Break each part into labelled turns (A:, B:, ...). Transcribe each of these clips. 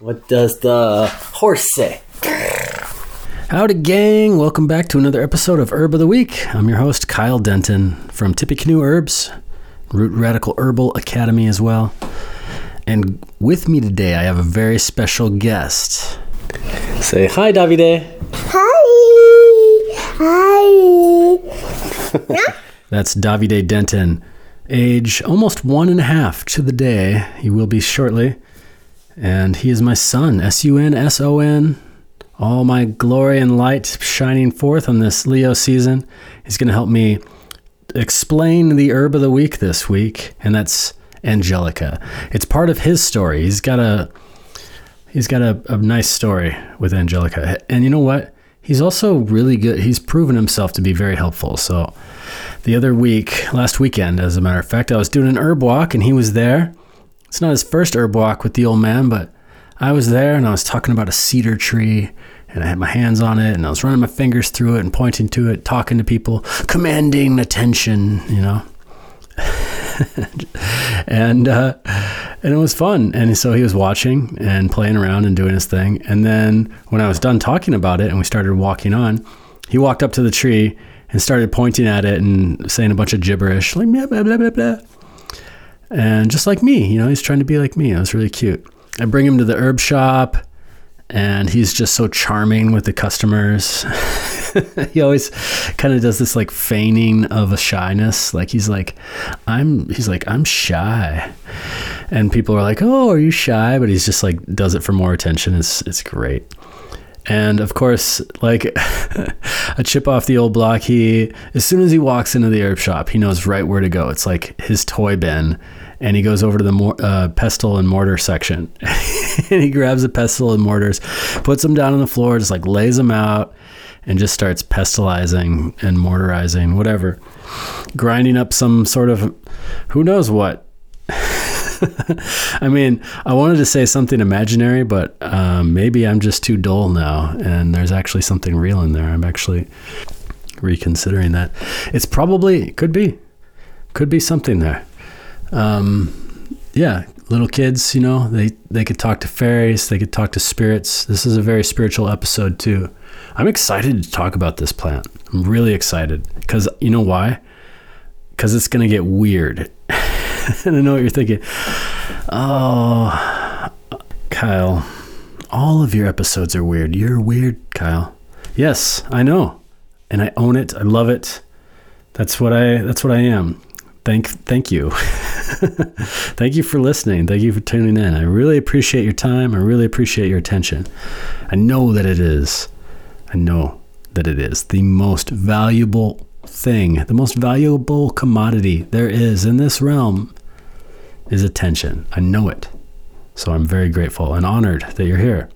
A: What does the horse say?
B: Howdy, gang. Welcome back to another episode of Herb of the Week. I'm your host, Kyle Denton from Tippecanoe Herbs, Root Radical Herbal Academy as well. And with me today, I have a very special guest.
A: Say hi, Davide.
C: Hi. Hi.
B: That's Davide Denton, age almost one and a half to the day. He will be shortly. And he is my son, S U N S O N. All my glory and light shining forth on this Leo season. He's going to help me explain the herb of the week this week, and that's Angelica. It's part of his story. He's got a he's got a, a nice story with Angelica. And you know what? He's also really good. He's proven himself to be very helpful. So the other week, last weekend, as a matter of fact, I was doing an herb walk and he was there. It's not his first herb walk with the old man, but I was there and I was talking about a cedar tree and I had my hands on it and I was running my fingers through it and pointing to it, talking to people, commanding attention, you know. and uh, and it was fun. And so he was watching and playing around and doing his thing. And then when I was done talking about it and we started walking on, he walked up to the tree and started pointing at it and saying a bunch of gibberish, like blah blah blah blah blah. And just like me, you know, he's trying to be like me. It was really cute. I bring him to the herb shop and he's just so charming with the customers. he always kind of does this like feigning of a shyness. Like he's like, I'm, he's like, I'm shy. And people are like, oh, are you shy? But he's just like, does it for more attention. It's, it's great. And of course, like a chip off the old block, he, as soon as he walks into the herb shop, he knows right where to go. It's like his toy bin. And he goes over to the mor- uh, pestle and mortar section. And he grabs the pestle and mortars puts them down on the floor just like lays them out and just starts pestilizing and mortarizing whatever. Grinding up some sort of who knows what I mean, I wanted to say something imaginary, but um, maybe I'm just too dull now, and there's actually something real in there. I'm actually reconsidering that. It's probably could be, could be something there um, yeah, little kids, you know, they, they could talk to fairies, they could talk to spirits. This is a very spiritual episode, too. I'm excited to talk about this plant. I'm really excited because you know why? Because it's going to get weird. and I know what you're thinking. Oh, Kyle, all of your episodes are weird. You're weird, Kyle. Yes, I know. And I own it. I love it. That's what I that's what I am. Thank thank you. Thank you for listening. Thank you for tuning in. I really appreciate your time. I really appreciate your attention. I know that it is. I know that it is the most valuable thing, the most valuable commodity there is in this realm is attention. I know it. So I'm very grateful and honored that you're here.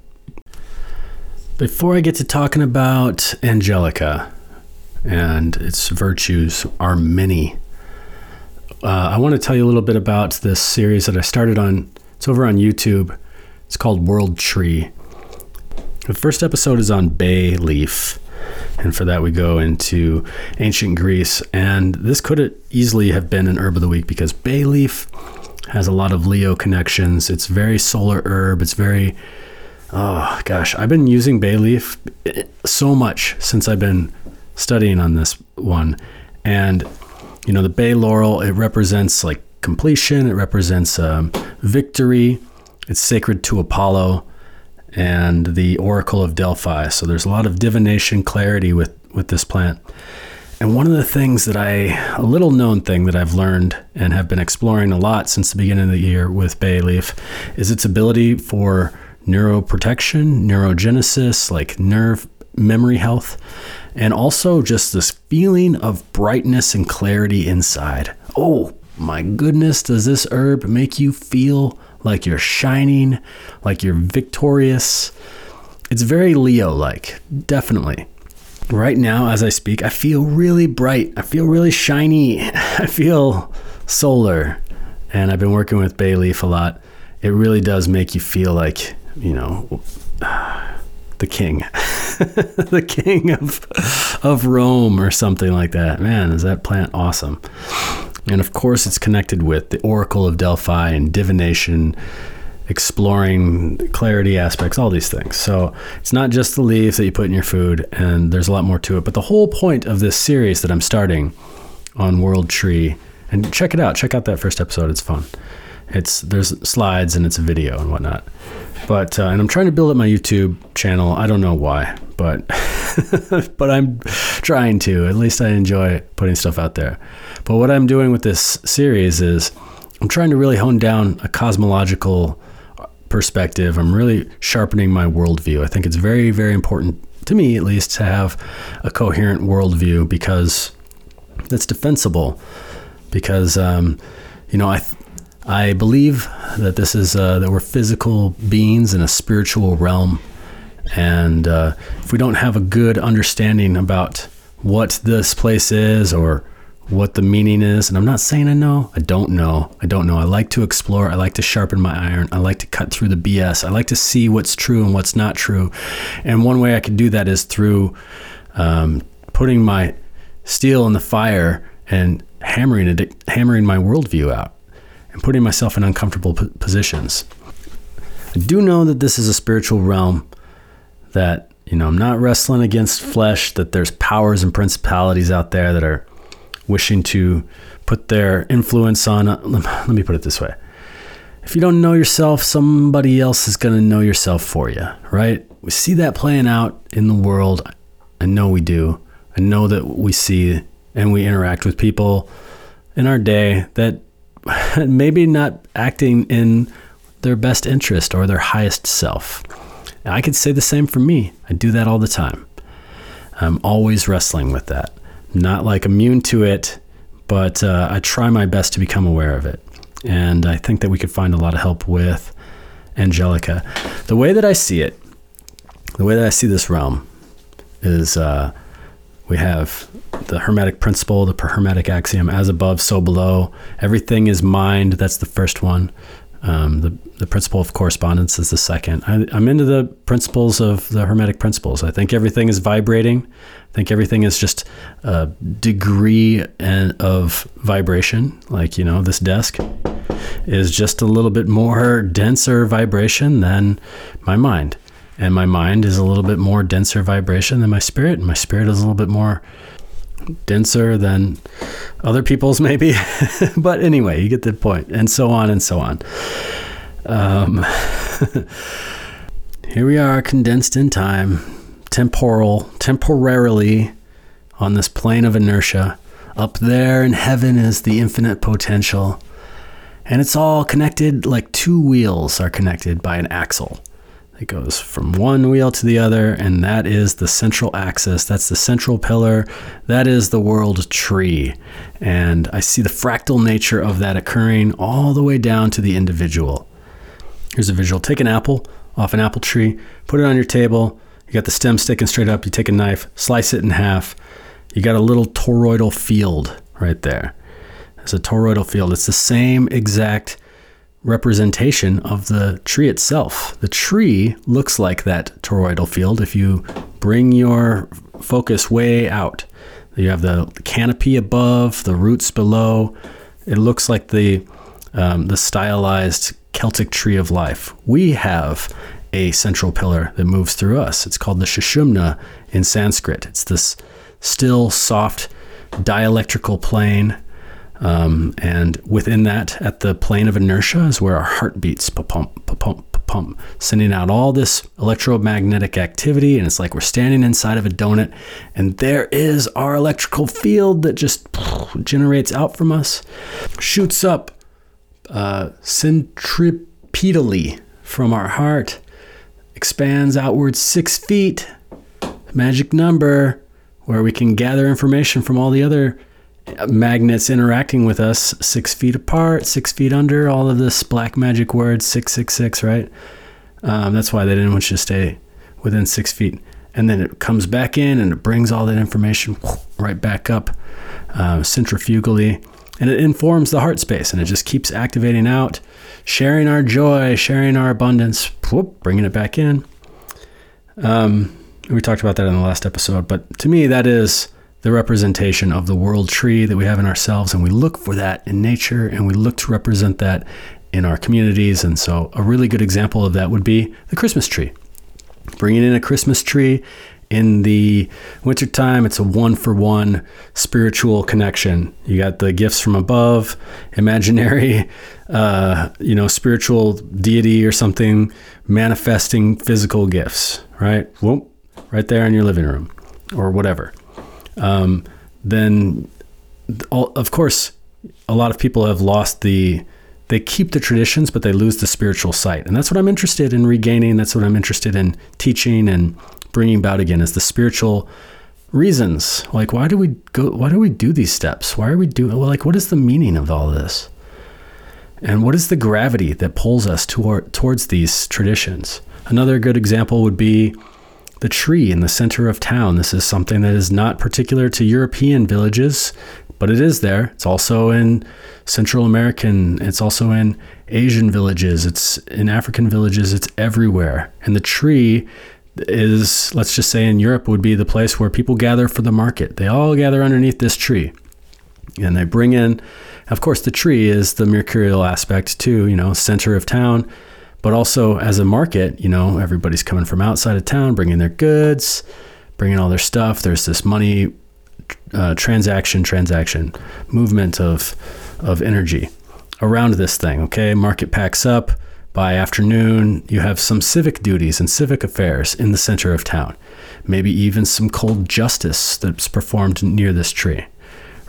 B: Before I get to talking about Angelica and its virtues are many uh, I want to tell you a little bit about this series that I started on. It's over on YouTube. It's called World Tree. The first episode is on bay leaf. And for that, we go into ancient Greece. And this could easily have been an herb of the week because bay leaf has a lot of Leo connections. It's very solar herb. It's very, oh gosh, I've been using bay leaf so much since I've been studying on this one. And you know, the bay laurel, it represents like completion, it represents um, victory, it's sacred to Apollo and the Oracle of Delphi. So there's a lot of divination clarity with, with this plant. And one of the things that I, a little known thing that I've learned and have been exploring a lot since the beginning of the year with bay leaf is its ability for neuroprotection, neurogenesis, like nerve memory health and also just this feeling of brightness and clarity inside. Oh my goodness, does this herb make you feel like you're shining, like you're victorious? It's very Leo like, definitely. Right now, as I speak, I feel really bright. I feel really shiny. I feel solar. And I've been working with bay leaf a lot. It really does make you feel like, you know, the king. the king of of Rome or something like that. Man, is that plant awesome? And of course, it's connected with the Oracle of Delphi and divination exploring clarity aspects, all these things. So it's not just the leaves that you put in your food, and there's a lot more to it. But the whole point of this series that I'm starting on World Tree, and check it out. Check out that first episode. It's fun. It's there's slides and it's a video and whatnot. But uh, and I'm trying to build up my YouTube channel. I don't know why, but but I'm trying to. At least I enjoy putting stuff out there. But what I'm doing with this series is I'm trying to really hone down a cosmological perspective. I'm really sharpening my worldview. I think it's very, very important to me, at least, to have a coherent worldview because that's defensible. Because um, you know, I I believe that this is uh, that we're physical beings in a spiritual realm, and uh, if we don't have a good understanding about what this place is or what the meaning is. And I'm not saying I know. I don't know. I don't know. I like to explore. I like to sharpen my iron. I like to cut through the BS. I like to see what's true and what's not true. And one way I can do that is through um, putting my steel in the fire and hammering it, hammering my worldview out and putting myself in uncomfortable positions. I do know that this is a spiritual realm that you know I'm not wrestling against flesh that there's powers and principalities out there that are wishing to put their influence on. Uh, let me put it this way. If you don't know yourself, somebody else is going to know yourself for you, right? We see that playing out in the world. I know we do. I know that we see and we interact with people in our day that maybe not acting in their best interest or their highest self. I could say the same for me. I do that all the time. I'm always wrestling with that not like immune to it, but uh, I try my best to become aware of it. And I think that we could find a lot of help with Angelica. The way that I see it, the way that I see this realm is uh, we have the Hermetic principle, the Hermetic axiom as above, so below. Everything is mind. That's the first one. Um, the, the principle of correspondence is the second. I, I'm into the principles of the Hermetic principles. I think everything is vibrating. I think everything is just a degree and of vibration. Like, you know, this desk is just a little bit more denser vibration than my mind. And my mind is a little bit more denser vibration than my spirit. And my spirit is a little bit more denser than other people's maybe. But anyway you get the point and so on and so on. Um, here we are condensed in time temporal temporarily on this plane of inertia. Up there in heaven is the infinite potential and it's all connected like two wheels are connected by an axle it goes from one wheel to the other, and that is the central axis. That's the central pillar. That is the world tree. And I see the fractal nature of that occurring all the way down to the individual. Here's a visual take an apple off an apple tree, put it on your table. You got the stem sticking straight up. You take a knife, slice it in half. You got a little toroidal field right there. It's a toroidal field. It's the same exact representation of the tree itself. The tree looks like that toroidal field if you bring your focus way out. You have the canopy above, the roots below. It looks like the um, the stylized Celtic tree of life. We have a central pillar that moves through us. It's called the Sushumna in Sanskrit. It's this still, soft, dielectrical plane um, and within that, at the plane of inertia, is where our heart beats, pump, pump, pump, sending out all this electromagnetic activity. And it's like we're standing inside of a donut, and there is our electrical field that just generates out from us, shoots up uh, centripetally from our heart, expands outwards six feet, magic number, where we can gather information from all the other magnets interacting with us six feet apart, six feet under, all of this black magic words, 666, right? Um, that's why they didn't want you to stay within six feet. And then it comes back in and it brings all that information right back up uh, centrifugally. And it informs the heart space and it just keeps activating out, sharing our joy, sharing our abundance, whoop, bringing it back in. Um, we talked about that in the last episode, but to me, that is the representation of the world tree that we have in ourselves. And we look for that in nature and we look to represent that in our communities. And so, a really good example of that would be the Christmas tree. Bringing in a Christmas tree in the wintertime, it's a one for one spiritual connection. You got the gifts from above, imaginary, uh, you know, spiritual deity or something manifesting physical gifts, right? Whoop, right there in your living room or whatever. Um, then, all, of course, a lot of people have lost the they keep the traditions but they lose the spiritual sight. And that's what i'm interested in regaining. That's what i'm interested in teaching and bringing about again is the spiritual reasons. Like why do we go why do we do these steps? Why are we doing well like what is the meaning of all this? And what is the gravity that pulls us toward, towards these traditions? Another good example would be the tree in the center of town this is something that is not particular to european villages but it is there. It's also in Central American, it's also in Asian villages, it's in African villages, it's everywhere. And the tree is, let's just say in Europe, would be the place where people gather for the market. They all gather underneath this tree. And they bring in, of course, the tree is the mercurial aspect too, you know, center of town. But also as a market, you know, everybody's coming from outside of town, bringing their goods, bringing all their stuff. There's this money uh, transaction, transaction, movement of of energy around this thing. Okay, market packs up. By afternoon, you have some civic duties and civic affairs in the center of town. Maybe even some cold justice that's performed near this tree.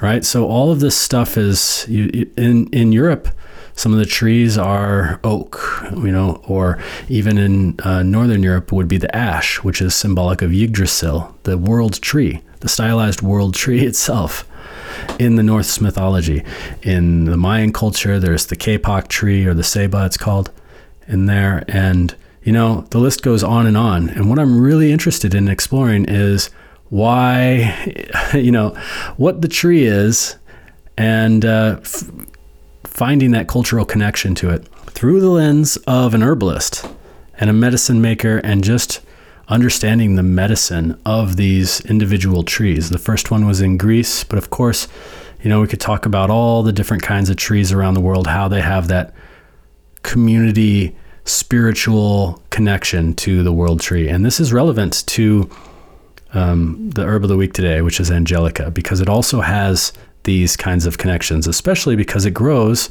B: Right. So all of this stuff is you, in in Europe. Some of the trees are oak, you know, or even in uh, northern Europe would be the ash, which is symbolic of Yggdrasil, the world tree, the stylized world tree itself in the Norse mythology. In the Mayan culture, there's the Kapok tree or the Ceiba, it's called, in there. And, you know, the list goes on and on. And what I'm really interested in exploring is why, you know, what the tree is and uh, f- finding that cultural connection to it through the lens of an herbalist and a medicine maker and just understanding the medicine of these individual trees. The first one was in Greece, but of course, you know, we could talk about all the different kinds of trees around the world, how they have that community spiritual connection to the world tree. And this is relevant to um, the herb of the week today, which is Angelica, because it also has these kinds of connections, especially because it grows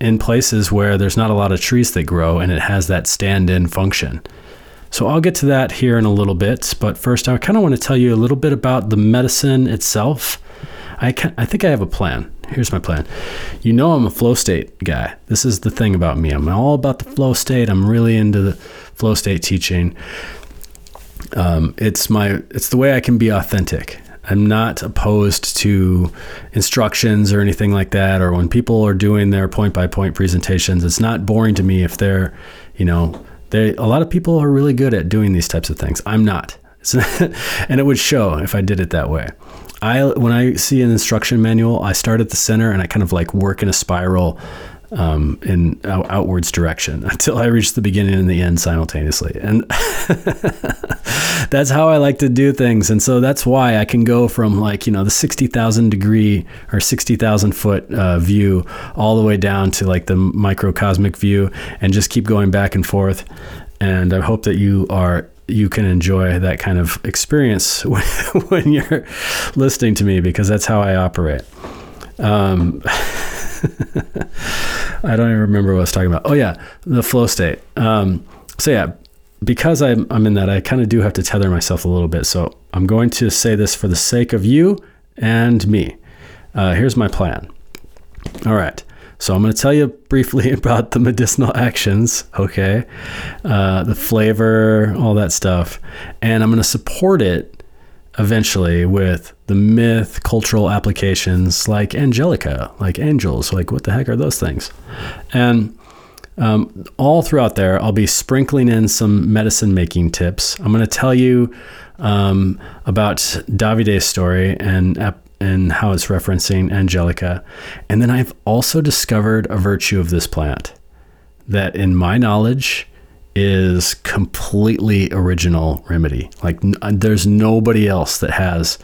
B: in places where there's not a lot of trees that grow and it has that stand in function. So I'll get to that here in a little bit, but first I kind of want to tell you a little bit about the medicine itself. I can, I think I have a plan. Here's my plan. You know I'm a flow state guy. This is the thing about me. I'm all about the flow state. I'm really into the flow state teaching. Um, it's my it's the way I can be authentic. I'm not opposed to instructions or anything like that. Or when people are doing their point by point presentations, it's not boring to me if they're, you know, they, a lot of people are really good at doing these types of things. I'm not. and it would show if I did it that way. I when I see an instruction manual, I start at the center and I kind of like work in a spiral um, in out, outwards direction until I reach the beginning and the end simultaneously. And that's how I like to do things. And so that's why I can go from like, you know, the 60,000 degree or 60,000 foot uh, view all the way down to like the microcosmic view and just keep going back and forth. And I hope that you are you can enjoy that kind of experience when, you're listening to me because that's how I operate. Um, I don't even remember what I was talking about. Oh yeah, the flow state. Um, so yeah, because I'm I'm in that, I kind of do have to tether myself a little bit. So I'm going to say this for the sake of you and me. Uh, here's my plan. All right. So I'm going to tell you briefly about the medicinal actions, okay, uh, the flavor, all that stuff, and I'm going to support it eventually with the myth cultural applications like angelica like angels like what the heck are those things? And um, all throughout there i'll be sprinkling in some medicine making tips. I'm going to tell you um, about davide's story and and how it's referencing angelica. And then i've also discovered a virtue of this plant that in my knowledge is completely original remedy. Like n- uh, there's nobody else that has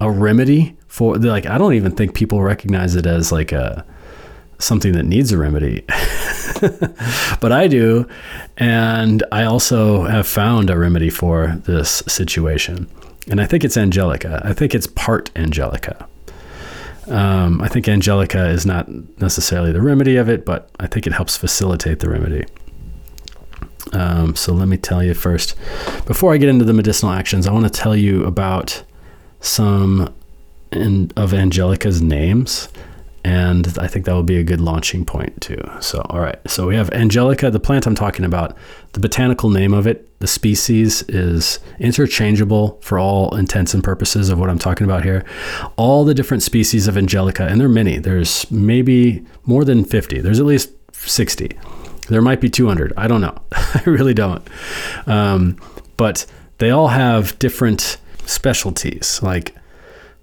B: a remedy for like I don't even think people recognize it as like a something that needs a remedy. but I do. And I also have found a remedy for this situation. And I think it's Angelica. I think it's part Angelica. Um, I think Angelica is not necessarily the remedy of it, but I think it helps facilitate the remedy. Um, so let me tell you first, before I get into the medicinal actions, I want to tell you about some in, of Angelica's names. And I think that will be a good launching point too. So, all right. So we have Angelica, the plant I'm talking about. The botanical name of it, the species, is interchangeable for all intents and purposes of what I'm talking about here. All the different species of Angelica, and there are many. There's maybe more than 50. There's at least 60. There might be 200. I don't know. I really don't. Um, but they all have different specialties. Like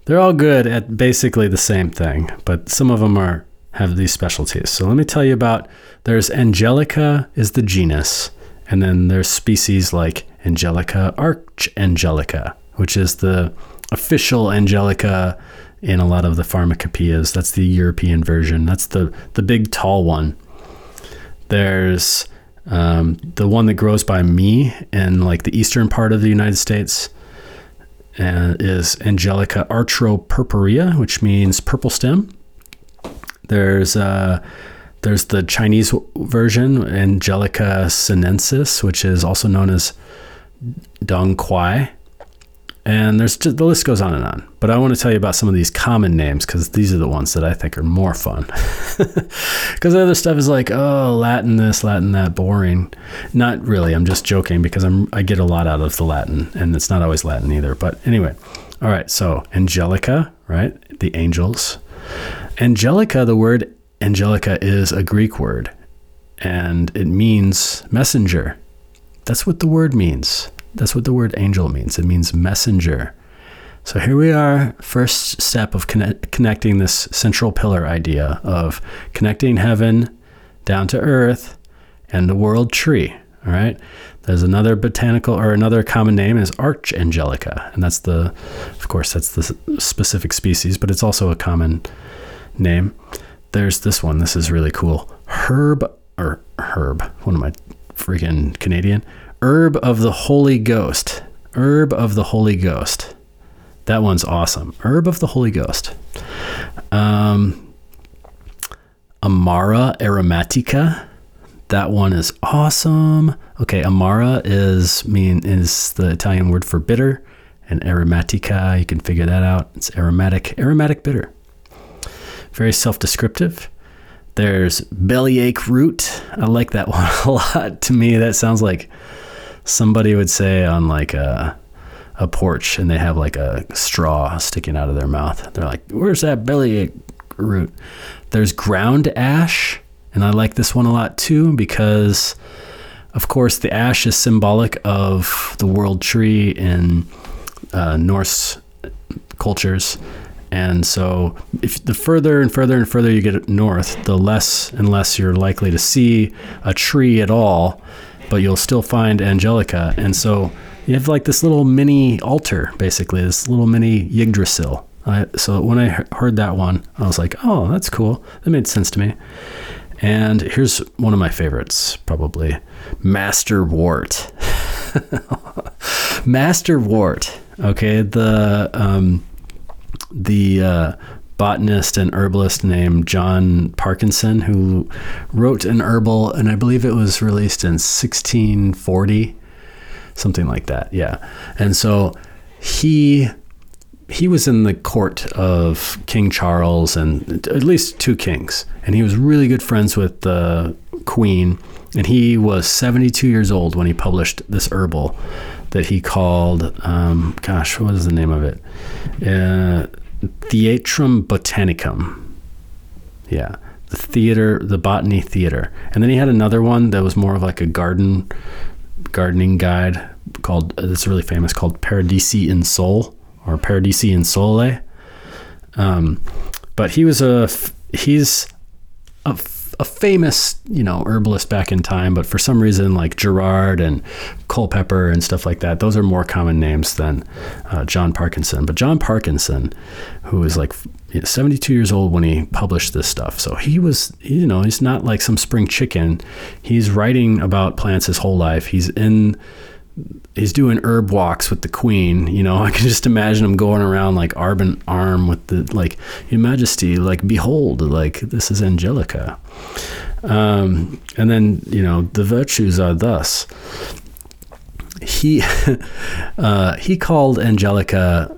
B: they're all good at basically the same thing, but some of them are have these specialties. So let me tell you about there's Angelica is the genus, and then there's species like Angelica archangelica, which is the official Angelica in a lot of the pharmacopoeias. That's the European version. That's the the big tall one. There's um, the one that grows by me in like the eastern part of the United States uh, is Angelica atropurpurea, which means purple stem. There's uh, there's the Chinese version, Angelica sinensis, which is also known as Dong Quai. And there's just, the list goes on and on. But I want to tell you about some of these common names because these are the ones that I think are more fun. Because the other stuff is like, oh, Latin this, Latin that, boring. Not really. I'm just joking because I'm I get a lot out of the Latin, and it's not always Latin either. But anyway, all right. So Angelica, right? The angels. Angelica. The word Angelica is a Greek word, and it means messenger. That's what the word means. That's what the word angel means. It means messenger. So here we are, first step of connect, connecting this central pillar idea of connecting heaven down to earth and the world tree. All right. There's another botanical or another common name is archangelica, and that's the, of course, that's the specific species, but it's also a common name. There's this one. This is really cool. Herb or herb. What am I, freaking Canadian? Herb of the Holy Ghost. Herb of the Holy Ghost. That one's awesome. Herb of the Holy Ghost. Um, Amara aromatica. That one is awesome. Okay, Amara is mean is the Italian word for bitter, and aromatica you can figure that out. It's aromatic, aromatic bitter. Very self-descriptive. There's bellyache root. I like that one a lot. To me, that sounds like somebody would say on like a a porch and they have like a straw sticking out of their mouth. They're like, "Where's that bellyache root?" There's ground ash, and I like this one a lot too because of course the ash is symbolic of the world tree in uh, Norse cultures. And so, if the further and further and further you get north, the less and less you're likely to see a tree at all but you'll still find Angelica. And so you have like this little mini altar, basically, this little mini Yggdrasil. I, so when I heard that one, I was like, oh, that's cool. That made sense to me. And here's one of my favorites, probably Master Wort. Master Wort. Okay, the um, the uh, botanist and herbalist named John Parkinson, who wrote an herbal, and I believe it was released in 1640, something like that. Yeah, and so he he was in the court of King Charles and at least two kings, and he was really good friends with the queen. And he was 72 years old when he published this herbal that he called, um, gosh, what is the name of it? Uh, Theatrum Botanicum. Yeah, the theater, the botany theater. And then he had another one that was more of like a garden gardening guide called it's really famous called Paradisi in Sol or Paradisi in Sole. Um, but he was a he's a, a famous, you know, herbalist back in time, but for some reason, like Gerard and Culpeper and stuff like that, those are more common names than uh, John Parkinson. But John Parkinson, who was like 72 years old when he published this stuff, so he was, you know, he's not like some spring chicken. He's writing about plants his whole life. He's in he's doing herb walks with the queen you know? I can just imagine him going around like arm in arm with the like your majesty like behold like this is angelica. Um, and then you know the virtues are thus. He uh, he called angelica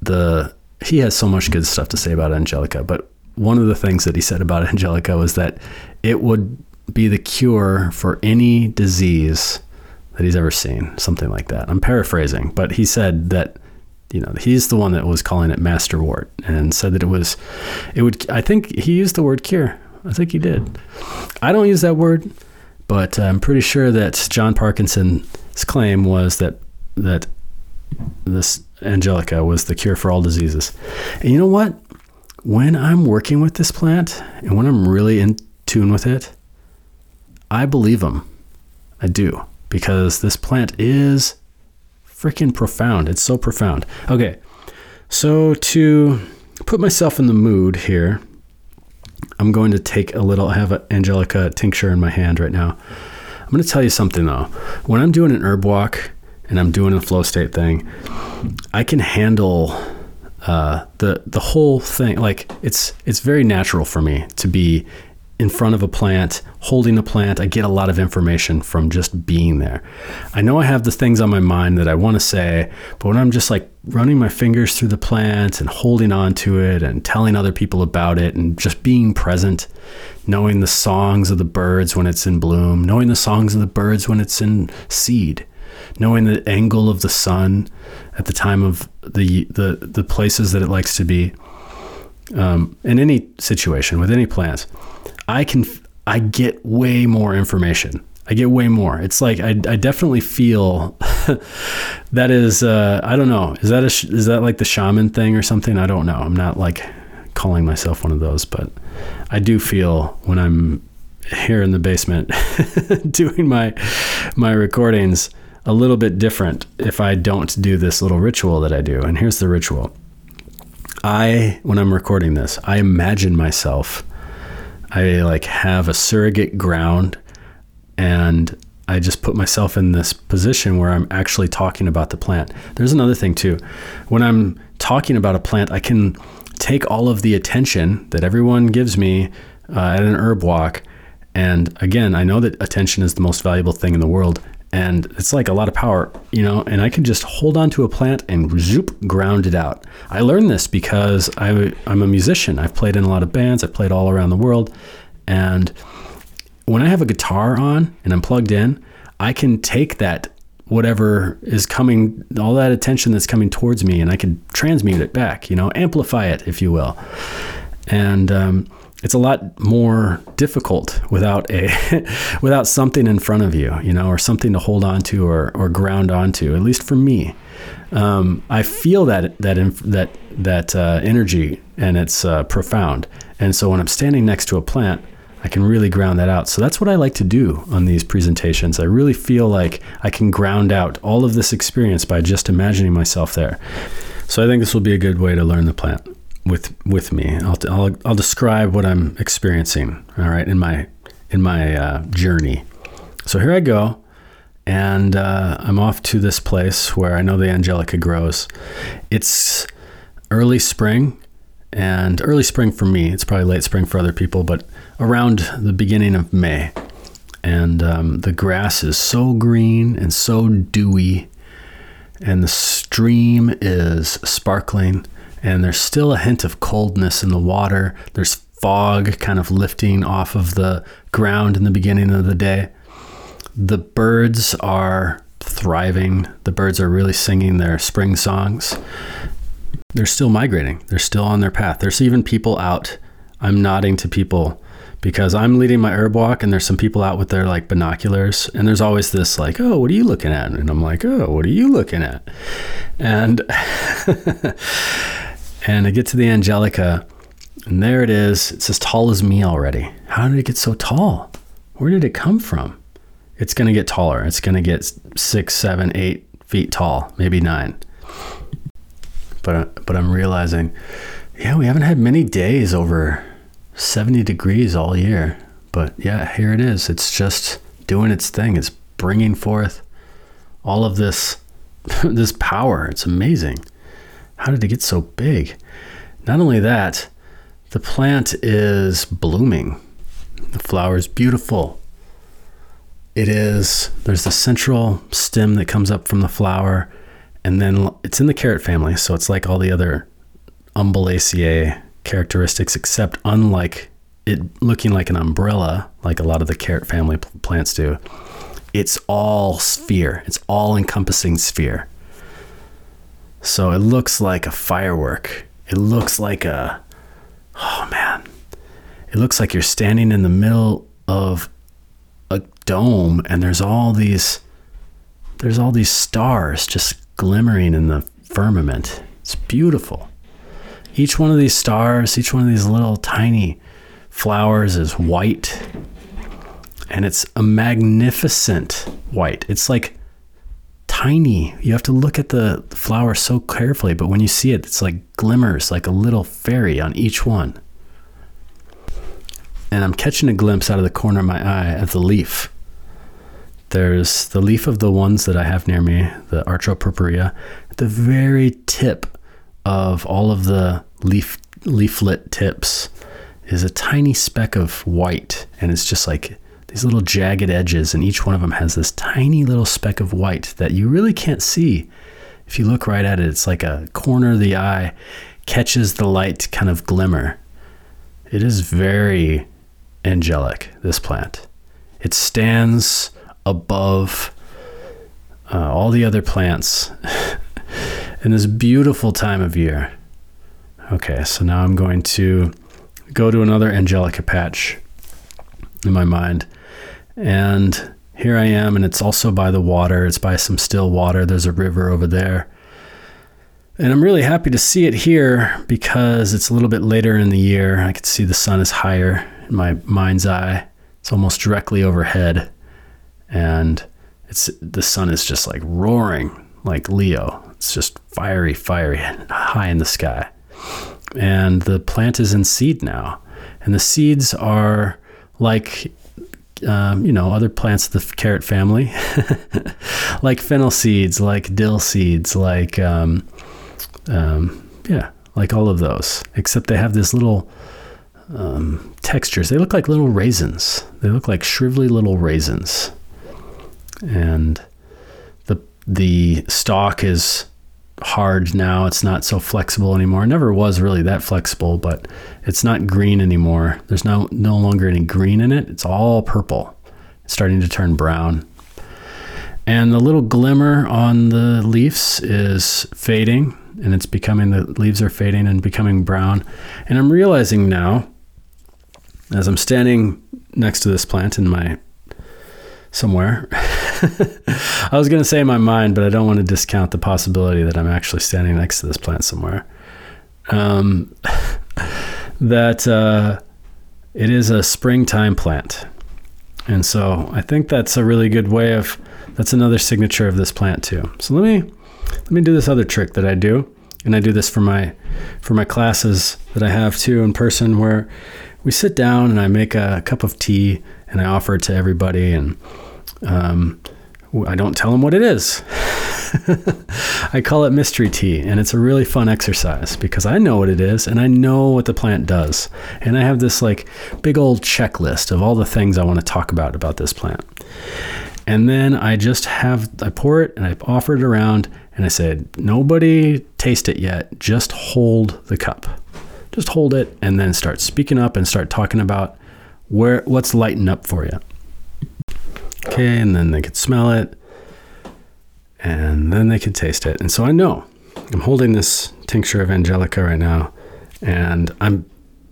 B: the he has so much good stuff to say about angelica but one of the things that he said about angelica was that it would be the cure for any disease that he's ever seen, something like that. I'm paraphrasing, but he said that you know he's the one that was calling it masterwort and said that it was it would I think he used the word cure. I think he did. I don't use that word, but I'm pretty sure that John Parkinson's claim was that that this angelica was the cure for all diseases. And you know what? When I'm working with this plant and when I'm really in tune with it, I believe him. I do because this plant is freaking profound. It's so profound. Okay, so to put myself in the mood here, I'm going to take a little, I have an Angelica tincture in my hand right now. I'm going to tell you something though. When I'm doing an herb walk and I'm doing a flow state thing, I can handle uh, the the whole thing. Like it's it's very natural for me to be in front of a plant, holding a plant. I get a lot of information from just being there. I know I have the things on my mind that I want to say, but when I'm just like running my fingers through the plant and holding on to it and telling other people about it and just being present, knowing the songs of the birds when it's in bloom, knowing the songs of the birds when it's in seed, knowing the angle of the sun at the time of the the, the places that it likes to be. Um, in any situation with any plant, I can I get way more information. I get way more. It's like I, I definitely feel that is uh, I don't know is that a, is that like the shaman thing or something? I don't know. I'm not like calling myself one of those, but I do feel when I'm here in the basement doing my my recordings a little bit different if I don't do this little ritual that I do. And here's the ritual. I when I'm recording this, I imagine myself I like have a surrogate ground and I just put myself in this position where I'm actually talking about the plant. There's another thing too. When I'm talking about a plant, I can take all of the attention that everyone gives me uh, at an herb walk. And again, I know that attention is the most valuable thing in the world and it's like a lot of power, you know. And I can just hold on to a plant and zoop, ground it out. I learned this because I, I'm a musician. I've played in a lot of bands. I've played all around the world, and when I have a guitar on and I'm plugged in, I can take that whatever is coming, all that attention that's coming towards me, and I can transmute it back. You know, amplify it, if you will, and um, it's a lot more difficult without a without something in front of you, you know, or something to hold on to or, or ground onto. At least for me, um, I feel that that that that uh, energy, and it's uh, profound. And so when I'm standing next to a plant, I can really ground that out. So that's what I like to do on these presentations. I really feel like I can ground out all of this experience by just imagining myself there. So I think this will be a good way to learn the plant with with me. I'll, I'll, I'll describe what I'm experiencing. All right, in my in my uh, journey. So here I go, and uh, I'm off to this place where I know the angelica grows. It's early spring, and early spring for me. It's probably late spring for other people, but around the beginning of May. And um, the grass is so green and so dewy, and the stream is sparkling and there's still a hint of coldness in the water. There's fog kind of lifting off of the ground in the beginning of the day. The birds are thriving. The birds are really singing their spring songs. They're still migrating. They're still on their path. There's even people out. I'm nodding to people because I'm leading my herb walk and there's some people out with their like binoculars and there's always this like, "Oh, what are you looking at?" And I'm like, "Oh, what are you looking at?" And and I get to the Angelica, And there it is. It's as tall as me already. How did it get so tall? Where did it come from? It's going to get taller. It's going to get six, seven, eight feet tall, maybe nine. But, but I'm realizing, yeah, we haven't had many days over 70 degrees all year. But yeah, here it is. It's just doing its thing. It's bringing forth all of this this power. It's amazing. How did it get so big? Not only that, the plant is blooming. The flower is beautiful. It is, there's the central stem that comes up from the flower, and then it's in the carrot family. So it's like all the other Umbelaceae characteristics, except unlike it looking like an umbrella, like a lot of the carrot family plants do, it's all sphere. It's all encompassing sphere. So it looks like a firework. It looks like a, oh man, it looks like you're standing in the middle of a dome and there's all these, there's all these stars just glimmering in the firmament. It's beautiful. Each one of these stars, each one of these little tiny flowers is white and it's a magnificent white. It's like tiny. You have to look at the flower so carefully, but when you see it, it's like glimmers like a little fairy on each one. And I'm catching a glimpse out of the corner of my eye of the leaf. There's the leaf of the ones that I have near me, the Archopurpurea, at the very tip of all of the leaf leaflet tips is a tiny speck of white and it's just like these little jagged edges, and each one of them has this tiny little speck of white that you really can't see if you look right at it. It's like a corner of the eye catches the light kind of glimmer. It is very angelic, this plant. It stands above uh, all the other plants in this beautiful time of year. Okay, so now I'm going to go to another angelica patch in my mind. And here I am, and it's also by the water. It's by some still water. There's a river over there. And I'm really happy to see it here because it's a little bit later in the year. I can see the sun is higher in my mind's eye. It's almost directly overhead. And it's the sun is just like roaring like Leo. It's just fiery, fiery, high in the sky. And the plant is in seed now. And the seeds are like um, you know, other plants of the carrot family, like fennel seeds, like dill seeds, like, um, um, yeah, like all of those, except they have this little um, textures. They look like little raisins. They look like shrivelly little raisins. And the, the stalk is hard now. It's not so flexible anymore. It never was really that flexible, but it's not green anymore. There's no no longer any green in it. It's all purple. It's starting to turn brown. And the little glimmer on the leaves is fading and it's becoming the leaves are fading and becoming brown. And I'm realizing now as I'm standing next to this plant in my somewhere. I was going to say in my mind, but I don't want to discount the possibility that I'm actually standing next to this plant somewhere. Um, that uh, it is a springtime plant. And so I think that's a really good way of that's another signature of this plant too. So let me let me do this other trick that I do. And I do this for my for my classes that I have too in person where we sit down and I make a cup of tea and I offer it to everybody and um, I don't tell them what it is. I call it mystery tea, and it's a really fun exercise because I know what it is and I know what the plant does. And I have this like big old checklist of all the things I want to talk about about this plant. And then I just have, I pour it and I offer it around and I said, nobody taste it yet, just hold the cup. Just hold it and then start speaking up and start talking about where what's lighting up for you. Okay, and then they could smell it and then they could taste it. And so I know I'm holding this tincture of Angelica right now and I'm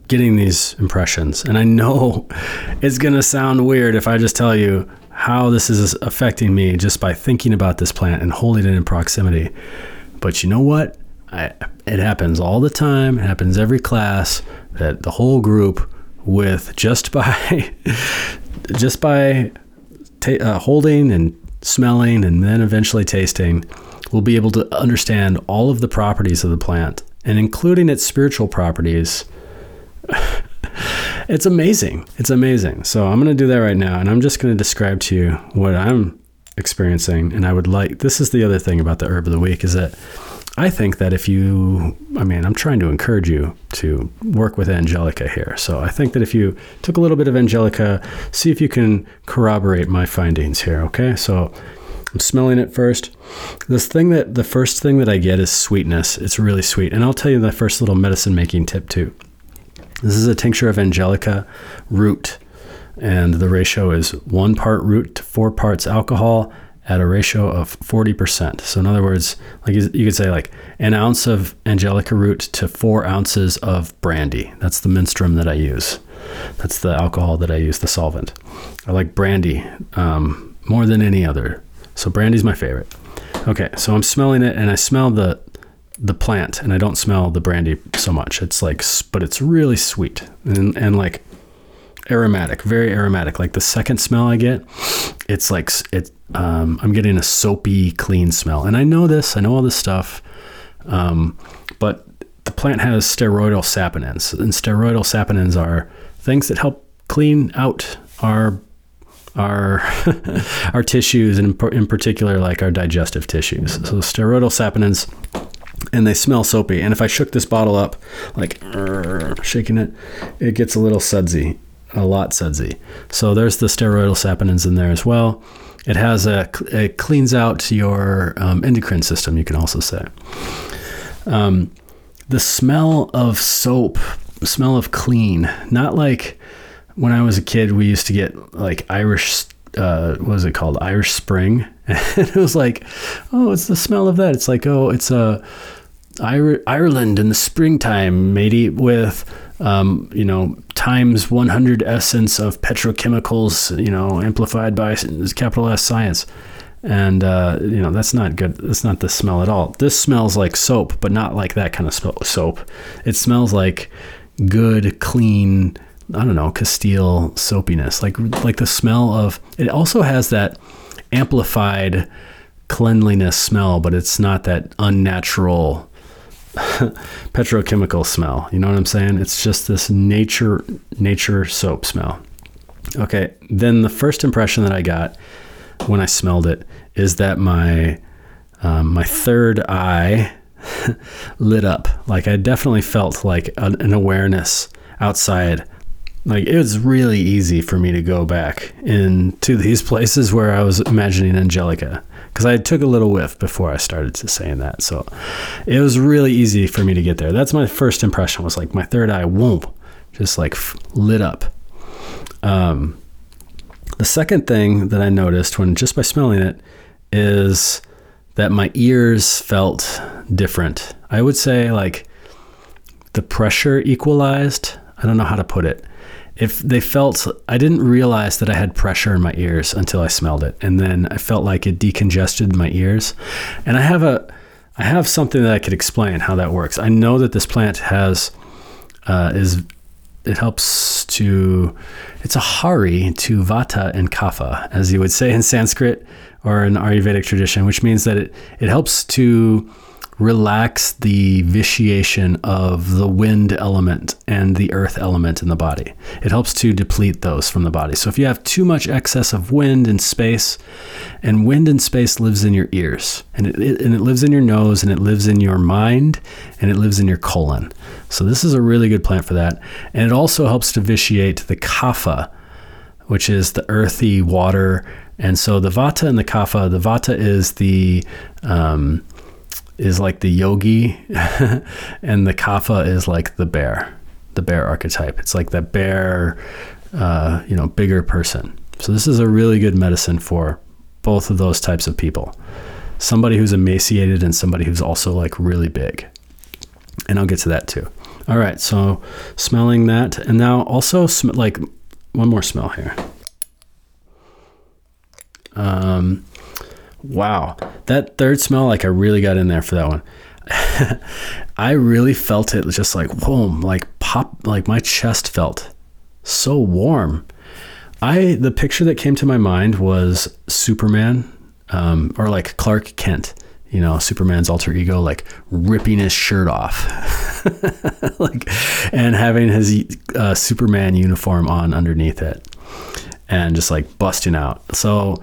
B: getting these impressions. And I know it's to sound weird if I just tell you how this is affecting me just by thinking about this plant and holding it in proximity. But you know what? I, it happens all the time. It happens every class that the whole group with just by just by uh, holding and smelling and then eventually tasting we'll be able to understand all of the properties of the plant. And including its spiritual properties it's amazing. It's amazing. So i'm going to do that right now and i'm just going to describe to you what i'm experiencing and i would like this is the other thing about the herb of the week is that I think that if you, I mean, I'm trying to encourage you to work with Angelica here. So I think that if you took a little bit of Angelica, see if you can corroborate my findings here. Okay. So I'm smelling it first. This thing that the first thing that I get is sweetness. It's really sweet. And I'll tell you the first little medicine making tip too. This is a tincture of Angelica root. And the ratio is one part root to four parts alcohol at a ratio of 40%. So in other words, like you, could say like an ounce of angelica root to four ounces of brandy. That's the menstruum that I use. That's the alcohol that I use, the solvent. I like brandy um, more than any other. So brandy's my favorite. Okay, so I'm smelling it and I smell the the plant and I don't smell the brandy so much. It's like but it's really sweet and and like aromatic, very aromatic. Like the second smell I get, it's like it. Um, I'm getting a soapy, clean smell, and I know this. I know all this stuff, um, but the plant has steroidal saponins, and steroidal saponins are things that help clean out our our our tissues, and in, in particular, like our digestive tissues. So steroidal saponins and they smell soapy. And if I shook this bottle up, like shaking it, it gets a little sudsy a lot sudsy. So there's the steroidal saponins in there as well. It has a it cleans out your um, endocrine system. You can also say um, the smell of soap, smell of clean, not like when I was a kid. We used to get like Irish. Uh, what was it called? Irish Spring. and it was like, oh, it's the smell of that. It's like, oh, it's a Ireland in the springtime, matey, with um, you know times 100 essence of petrochemicals, you know, amplified by capital S science. And uh, you know that's not good. That's not the smell at all. This smells like soap, but not like that kind of soap. It smells like good, clean. I don't know, Castile soapiness, like like the smell of. It also has that amplified cleanliness smell, but it's not that unnatural petrochemical smell. You know what I'm saying? It's just this nature nature soap smell. Okay, then the first impression that I got when I smelled it is that my um, my third eye lit up. Like I definitely felt like an, an awareness outside. Like it was really easy for me to go back into these places where I was imagining Angelica because I took a little whiff before I started to saying that. So it was really easy for me to get there. That's my first impression was like my third eye, whoop, just like lit up. Um, the second thing that I noticed when just by smelling it is that my ears felt different. I would say like the pressure equalized. I don't know how to put it if they felt I didn't realize that I had pressure in my ears until I smelled it and then I felt like it decongested my ears and I have a I have something that I could explain how that works. I know that this plant has uh, is it helps to it's a hari to vata and kapha as you would say in Sanskrit or in Ayurvedic tradition which means that it it helps to relax the vitiation of the wind element and the earth element in the body. It helps to deplete those from the body. So if you have too much excess of wind and space, and wind and space lives in your ears, and it, it, and it lives in your nose, and it lives in your mind, and it lives in your colon. So this is a really good plant for that. And it also helps to vitiate the kapha, which is the earthy water. And so the vata and the kapha, the vata is the um, is like the yogi, and the kapha is like the bear, the bear archetype. It's like the bear, uh, you know, bigger person. So this is a really good medicine for both of those types of people. Somebody who's emaciated and somebody who's also like really big. And I'll get to that too. All right, so smelling that, and now also sm- like one more smell here. Um, Wow, that third smell, like I really got in there for that one. I really felt it just like boom, like pop, like my chest felt so warm. I the picture that came to my mind was Superman, um, or like Clark Kent, you know, Superman's alter ego, like ripping his shirt off, like, and having his uh, Superman uniform on underneath it, and just like busting out. So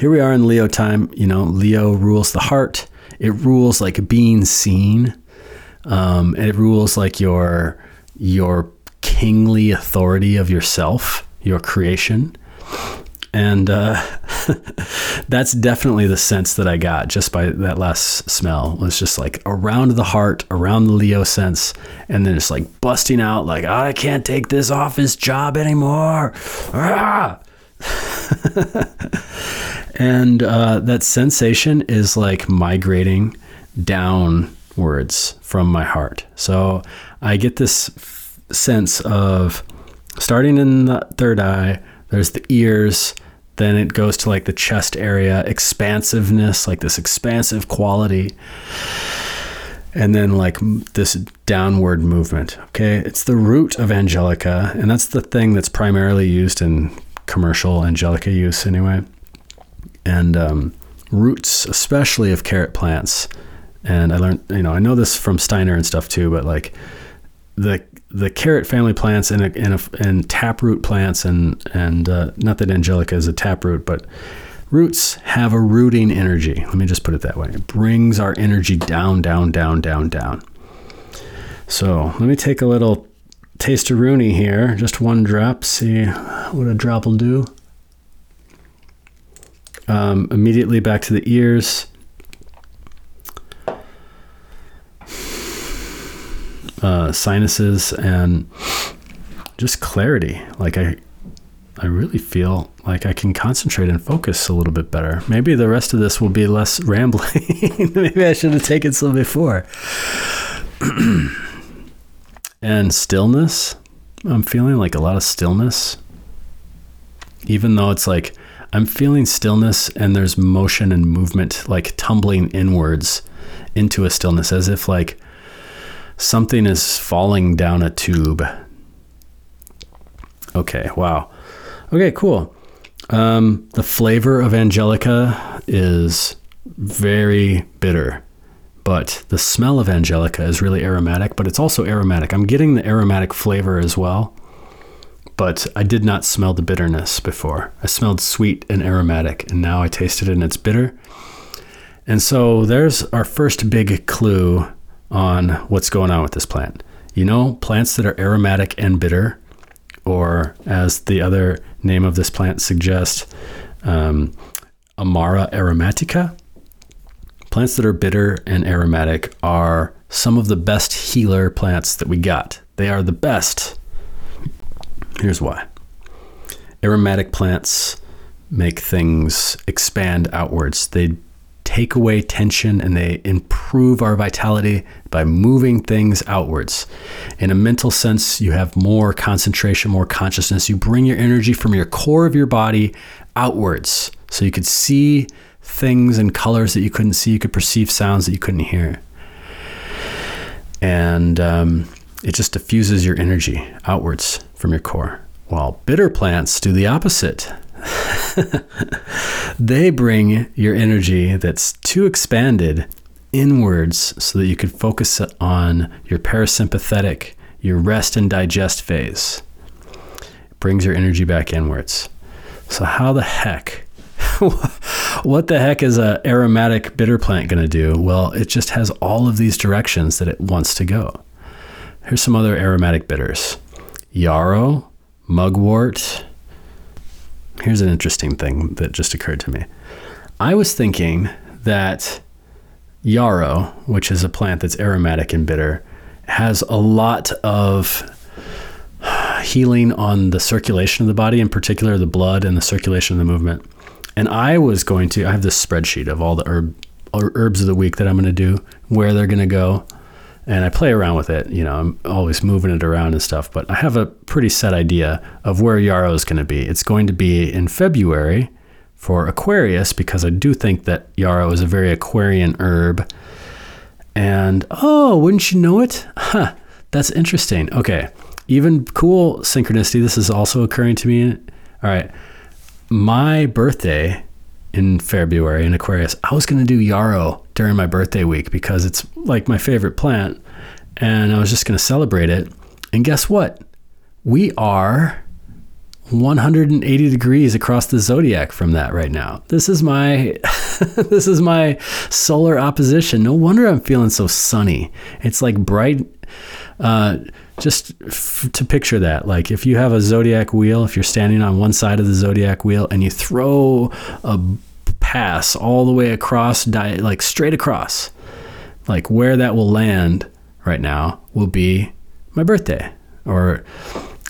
B: here we are in Leo time. You know, Leo rules the heart. It rules like being seen. Um, it rules like your your kingly authority of yourself, your creation. And uh, that's definitely the sense that I got just by that last smell was just like around the heart, around the Leo sense, and then it's like busting out like I can't take this office job anymore. Ah! and uh, that sensation is like migrating downwards from my heart. So I get this f- sense of starting in the third eye, there's the ears, then it goes to like the chest area, expansiveness, like this expansive quality. And then like this downward movement. Okay. It's the root of Angelica. And that's the thing that's primarily used in commercial Angelica use anyway. And um, roots, especially of carrot plants. And I learned, you know, I know this from Steiner and stuff too, but like the the carrot family plants and and, and taproot plants and and uh, not that angelica is a taproot, but roots have a rooting energy. Let me just put it that way. It brings our energy down, down, down, down, down. So let me take a little taste of Rooney here, just one drop. See what a drop will do. Um, immediately back to the ears. uh, sinuses and just clarity. Like I, I really feel like I can concentrate and focus a little bit better. Maybe the rest of this will be less rambling. Maybe I should have taken some before. and stillness. I'm feeling like a lot of stillness. Even though it's like I'm feeling stillness and there's motion and movement like tumbling inwards into a stillness as if like Something is falling down a tube. Okay, wow. Okay, cool. Um, the flavor of Angelica is very bitter, but the smell of Angelica is really aromatic, but it's also aromatic. I'm getting the aromatic flavor as well, but I did not smell the bitterness before. I smelled sweet and aromatic, and now I tasted it and it's bitter. And so there's our first big clue on what's going on with this plant. You know, plants that are aromatic and bitter, or as the other name of this plant suggests, um, Amara aromatica. Plants that are bitter and aromatic are some of the best healer plants that we got. They are the best. Here's why aromatic plants make things expand outwards. They take away tension and they improve our vitality by moving things outwards. In a mental sense, you have more concentration, more consciousness. You bring your energy from your core of your body outwards so you could see things and colors that you couldn't see, you could perceive sounds that you couldn't hear. And um, it just diffuses your energy outwards from your core. While bitter plants do the opposite. they bring your energy that's too expanded inwards so that you can focus on your parasympathetic, your rest and digest phase. It brings your energy back inwards. So, how the heck? what the heck is a aromatic bitter plant going to do? Well, it just has all of these directions that it wants to go. Here's some other aromatic bitters yarrow, mugwort, here's an interesting thing that just occurred to me. I was thinking that yarrow, which is a plant that's aromatic and bitter, has a lot of healing on the circulation of the body, in particular the blood and the circulation of the movement. And I was going to, I have this spreadsheet of all the herb, herbs of the week that I'm going to do, where they're going to go and I play around with it. You know, I'm always moving it around and stuff, but I have a pretty set idea of where yarrow is going to be. It's going to be in February for Aquarius because I do think that yarrow is a very Aquarian herb. And oh, wouldn't you know it? Huh, that's interesting. Okay. Even cool synchronicity. This is also occurring to me. All right. My birthday in February in Aquarius, I was going to do yarrow during my birthday week because it's like my favorite plant. And I was just going to celebrate it. And guess what? We are 180 degrees across the zodiac from that right now. This is my this is my solar opposition. No wonder I'm feeling so sunny. It's like bright uh, just f- to picture that like if you have a zodiac wheel if you're standing on one side of the zodiac wheel and you throw a pass all the way across di- like straight across like where that will land right now will be my birthday or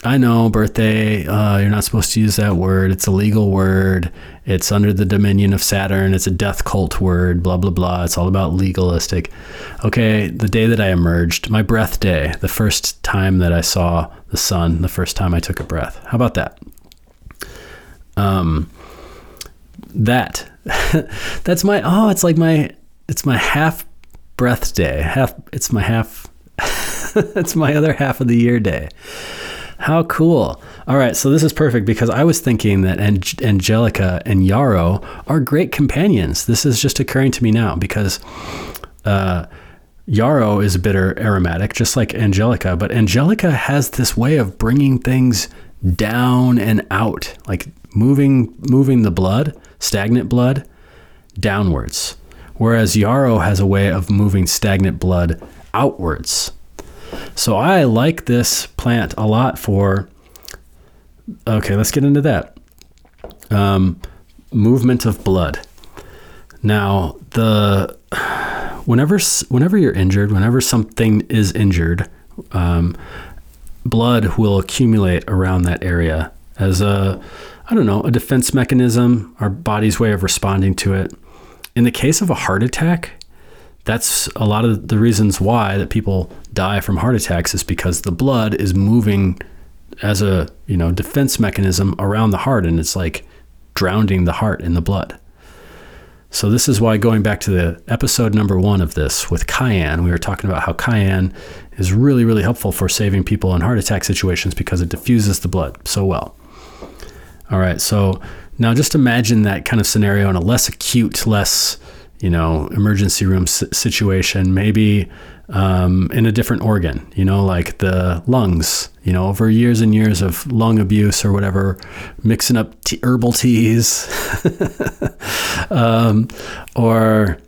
B: I know birthday, uh, you're not supposed to use that word. It's a legal word. It's under the dominion of Saturn. It's a death cult word, blah, blah, blah. It's all about legalistic. Okay, the day that I emerged, my breath day, the first time that I saw the sun, the first time I took a breath. How about that? Um, that, that's my, oh, it's like my, it's my half breath day. Half, it's my half, it's my other half of the year day. How cool. All right, so this is perfect because I was thinking that Ang- Angelica and Yarrow are great companions. This is just occurring to me now because uh, Yarrow is bitter aromatic, just like Angelica, but Angelica has this way of bringing things down and out, like moving moving the blood, stagnant blood, downwards. Whereas Yarrow has a way of moving stagnant blood outwards. So I like this plant a lot for. Okay, let's get into that. Um, movement of blood. Now, the whenever whenever you're injured, whenever something is injured, um, blood will accumulate around that area as a I don't know a defense mechanism, our body's way of responding to it. In the case of a heart attack, that's a lot of the reasons why that people die from heart attacks is because the blood is moving as a you know defense mechanism around the heart and it's like drowning the heart in the blood. So this is why going back to the episode number one of this with cayenne we were talking about how cayenne is really really helpful for saving people in heart attack situations because it diffuses the blood so well. All right so now just imagine that kind of scenario in a less acute less you know emergency room situation maybe um, in a different organ, you know, like the lungs, you know, over years and years of lung abuse or whatever, mixing up herbal teas, um, or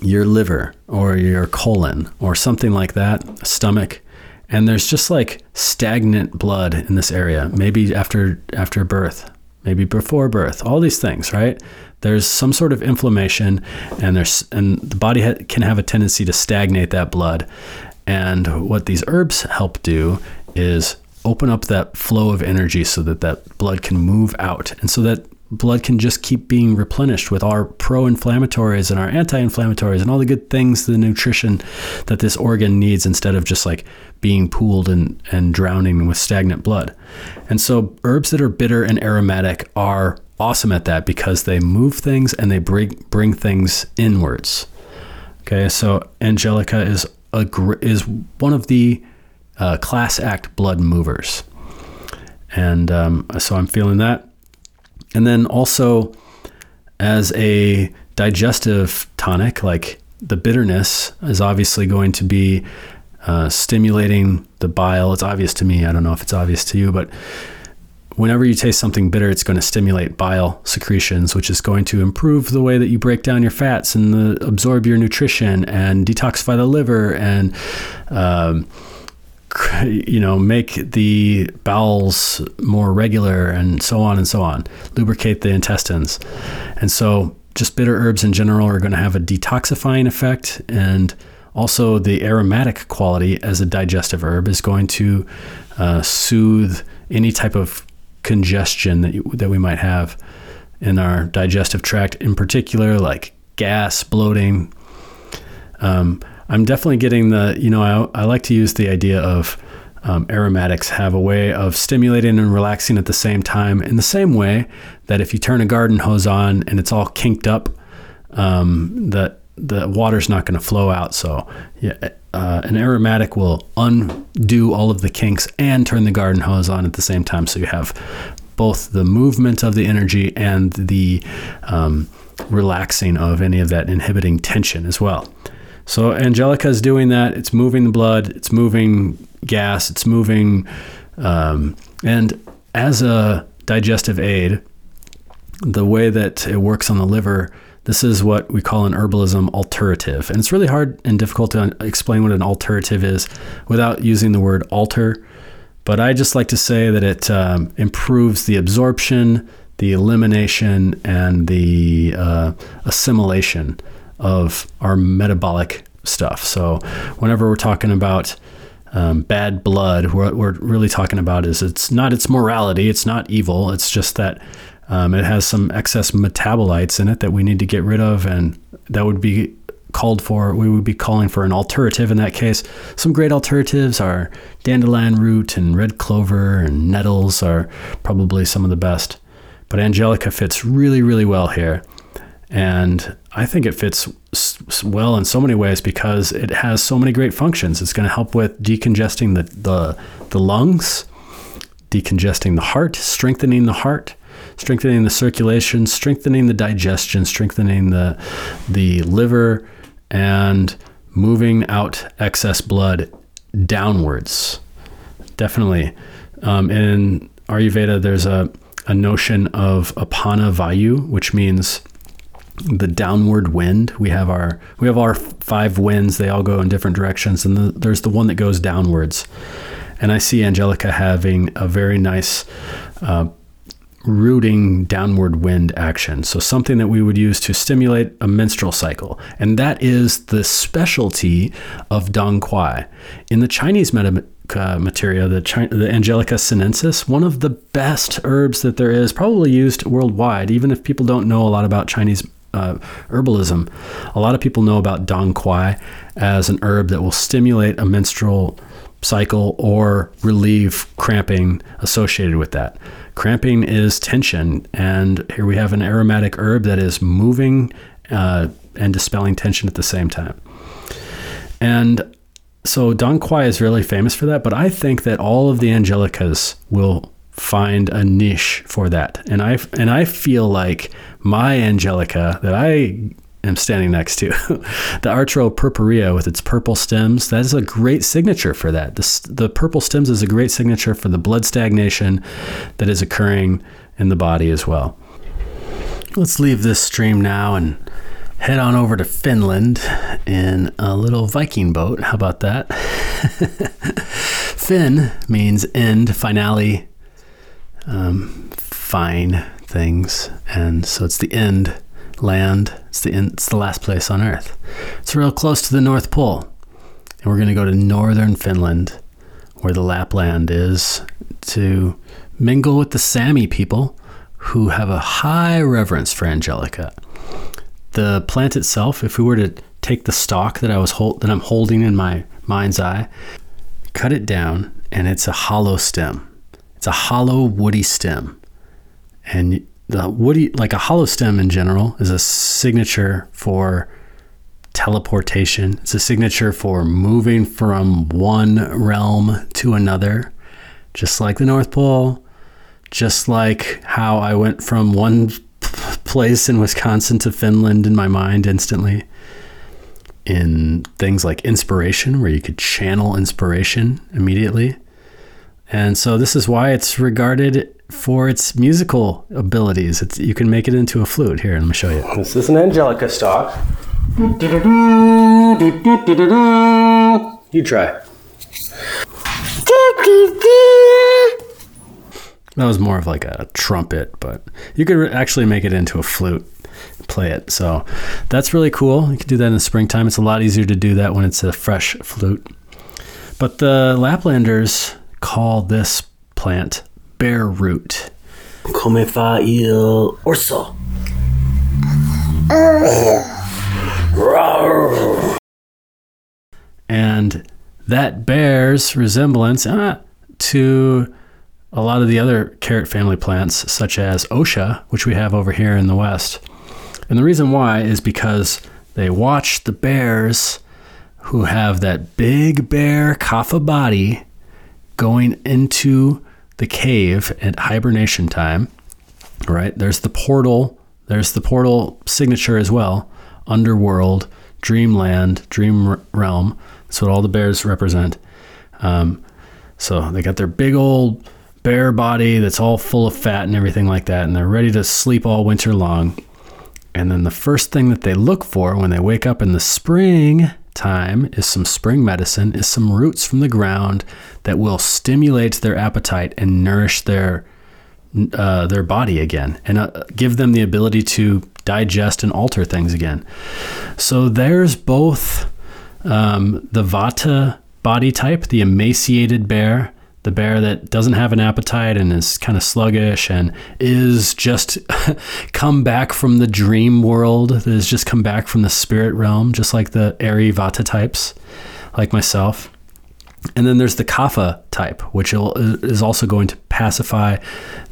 B: your liver or your colon or something like that, stomach. And there's just like stagnant blood in this area, maybe after after birth, maybe before birth, all these things, right? There's some sort of inflammation and there's and the body ha- can have a tendency to stagnate that blood. And what these herbs help do is open up that flow of energy so that that blood can move out and so that blood can just keep being replenished with our pro-inflammatories and our anti-inflammatories and all the good things the nutrition that this organ needs instead of just like being pooled and, and drowning with stagnant blood. And so herbs that are bitter and aromatic are awesome at that because they move things and they bring bring things inwards. Okay, so Angelica is a is one of the uh, class act blood movers, and um, so I'm feeling that. And then also as a digestive tonic, like the bitterness is obviously going to be uh, stimulating the bile. It's obvious to me. I don't know if it's obvious to you, but whenever you taste something bitter, it's going to stimulate bile secretions, which is going to improve the way that you break down your fats and the, absorb your nutrition and detoxify the liver and, um, you know, make the bowels more regular and so on and so on, lubricate the intestines. And so, just bitter herbs in general are going to have a detoxifying effect and also the aromatic quality as a digestive herb is going to uh, soothe any type of congestion that, you, that we might have in our digestive tract, in particular, like gas, bloating. Um, I'm definitely getting the, you know, I, I like to use the idea of um, aromatics have a way of stimulating and relaxing at the same time, in the same way that if you turn a garden hose on and it's all kinked up, um, that the water's not going to flow out. So, yeah, uh, an aromatic will undo all of the kinks and turn the garden hose on at the same time. So you have both the movement of the energy and the um, relaxing of any of that inhibiting tension as well. So Angelica is doing that. It's moving the blood. It's moving gas. It's moving, um, and as a digestive aid, the way that it works on the liver, this is what we call an herbalism alterative. And it's really hard and difficult to explain what an alterative is without using the word alter. But I just like to say that it um, improves the absorption, the elimination, and the uh, assimilation of our metabolic stuff. So whenever we're talking about um, bad blood, what we're really talking about is it's not its morality, it's not evil, it's just that um, it has some excess metabolites in it that we need to get rid of, and that would be called for. We would be calling for an alternative in that case. Some great alternatives are dandelion root and red clover and nettles are probably some of the best. But angelica fits really, really well here. And I think it fits well in so many ways because it has so many great functions. It's going to help with decongesting the, the, the lungs, decongesting the heart, strengthening the heart, strengthening the circulation, strengthening the digestion, strengthening the, the liver, and moving out excess blood downwards. Definitely. Um, in Ayurveda, there's a, a notion of apana vayu, which means the downward wind. We have our we have our five winds. They all go in different directions, and the, there's the one that goes downwards. And I see Angelica having a very nice uh, rooting downward wind action. So, something that we would use to stimulate a menstrual cycle. And that is the specialty of Dong Quai. In the Chinese uh, materia, the, China, the Angelica sinensis, one of the best herbs that there is, probably used worldwide, even if people don't know a lot about Chinese uh, herbalism. A lot of people know about Dong Quai as an herb that will stimulate a menstrual cycle or relieve cramping associated with that. Cramping is tension, and here we have an aromatic herb that is moving uh, and dispelling tension at the same time. And so Dong Quai is really famous for that, but I think that all of the Angelicas will find a niche for that. And I and I feel like my Angelica that I am standing next to, the atropurpurea with its purple stems, that is a great signature for that. The purple stems is a great signature for the blood stagnation that is occurring in the body as well. Let's leave this stream now and head on over to Finland in a little Viking boat. How about that? Fin means end, finale, um, fine things. And so it's the end land. It's the it's the last place on Earth. It's real close to the North Pole, and we're going to go to northern Finland, where the Lapland is, to mingle with the Sami people, who have a high reverence for Angelica. The plant itself, if we were to take the stalk that I was hold, that I'm holding in my mind's eye, cut it down, and it's a hollow stem. It's a hollow woody stem, and the woody, like a hollow stem in general, is a signature for teleportation. It's a signature for moving from one realm to another, just like the North Pole, just like how I went from one place in Wisconsin to Finland in my mind instantly. In things like inspiration, where you could channel inspiration immediately. And so, this is why it's regarded for its musical abilities. It's, you can make it into a flute. Here, let me show you.
A: This is an Angelica stock. You try.
B: That was more of like a trumpet, but you could actually make it into a flute, play it. So that's really cool. You can do that in the springtime. It's a lot easier to do that when it's a fresh flute. But the Laplanders call this plant bear root.
A: Come fa il orso.
B: And that bears resemblance uh, to a lot of the other carrot family plants, such as Osha, which we have over here in the West. And the reason why is because they watch the bears who have that big bear kapha body going into the cave at hibernation time. Right? There's the portal. There's the portal signature as well. Underworld, dreamland, dream realm. That's what all the bears represent. Um, so they got their big old bear body that's all full of fat and everything like that, and they're ready to sleep all winter long. And then the first thing that they look for when they wake up in the spring time is some spring medicine, is some roots from the ground that will stimulate their appetite and nourish their uh, their body again, and uh, give them the ability to digest and alter things again. So there's both um, the Vata body type, the emaciated bear, the bear that doesn't have an appetite and is kind of sluggish and is just come back from the dream world, that has just come back from the spirit realm, just like the airy Vata types, like myself. And then there's the kapha type, which is also going to pacify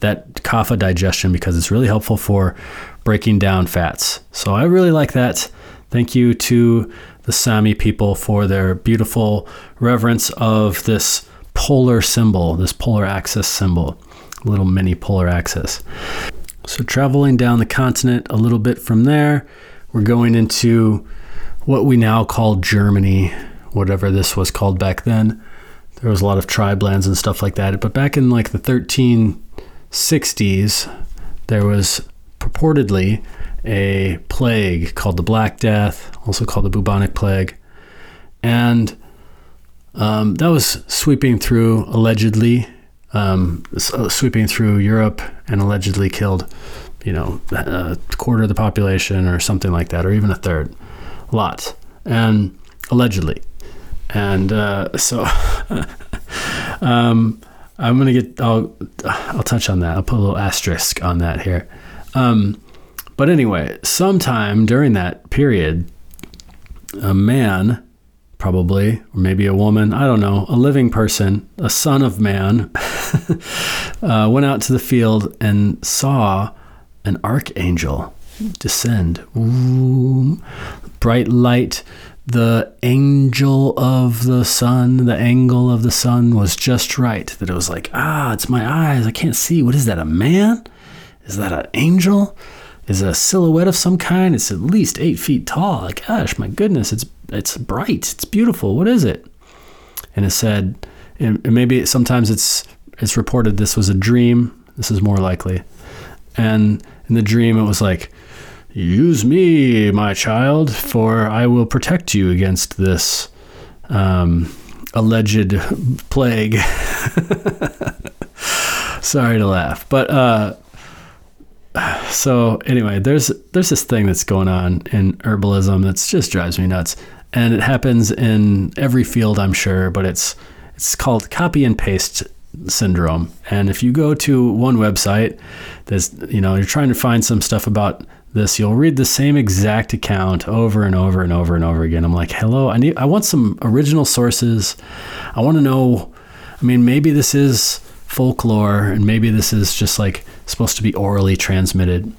B: that kapha digestion because it's really helpful for breaking down fats. So I really like that. Thank you to the Sami people for their beautiful reverence of this polar symbol, this polar axis symbol, little mini polar axis. So, traveling down the continent a little bit from there, we're going into what we now call Germany, whatever this was called back then. There was a lot of tribe lands and stuff like that. But back in like the 1360s, there was purportedly a plague called the Black Death, also called the bubonic plague. And um, that was sweeping through, allegedly, um, uh, sweeping through Europe and allegedly killed, you know, a quarter of the population or something like that, or even a third. lot And allegedly. And uh, so um, I'm going to get, I'll, I'll touch on that. I'll put a little asterisk on that here. Um, but anyway, sometime during that period, a man probably, or maybe a woman, I don't know, a living person, a son of man, uh, went out to the field and saw an archangel descend. Ooh, bright light. The angel of the sun, the angle of the sun was just right. That it was like, ah, it's my eyes. I can't see. What is that? A man? Is that an angel? Is a silhouette of some kind? It's at least eight feet tall. Gosh, my goodness, it's it's bright, it's beautiful. What is it? And it said, and maybe sometimes it's it's reported this was a dream. This is more likely. And in the dream, it was like, use me, my child, for I will protect you against this um, alleged plague. Sorry to laugh, but uh, so anyway, there's there's this thing that's going on in herbalism that just drives me nuts and it happens in every field, I'm sure, but it's it's called copy and paste syndrome. And if you go to one website, that's you know you're trying to find some stuff about this, you'll read the same exact account over and over and over and over again. I'm like, hello, I need, I want some original sources. I want to know. I mean, maybe this is folklore, and maybe this is just like supposed to be orally transmitted.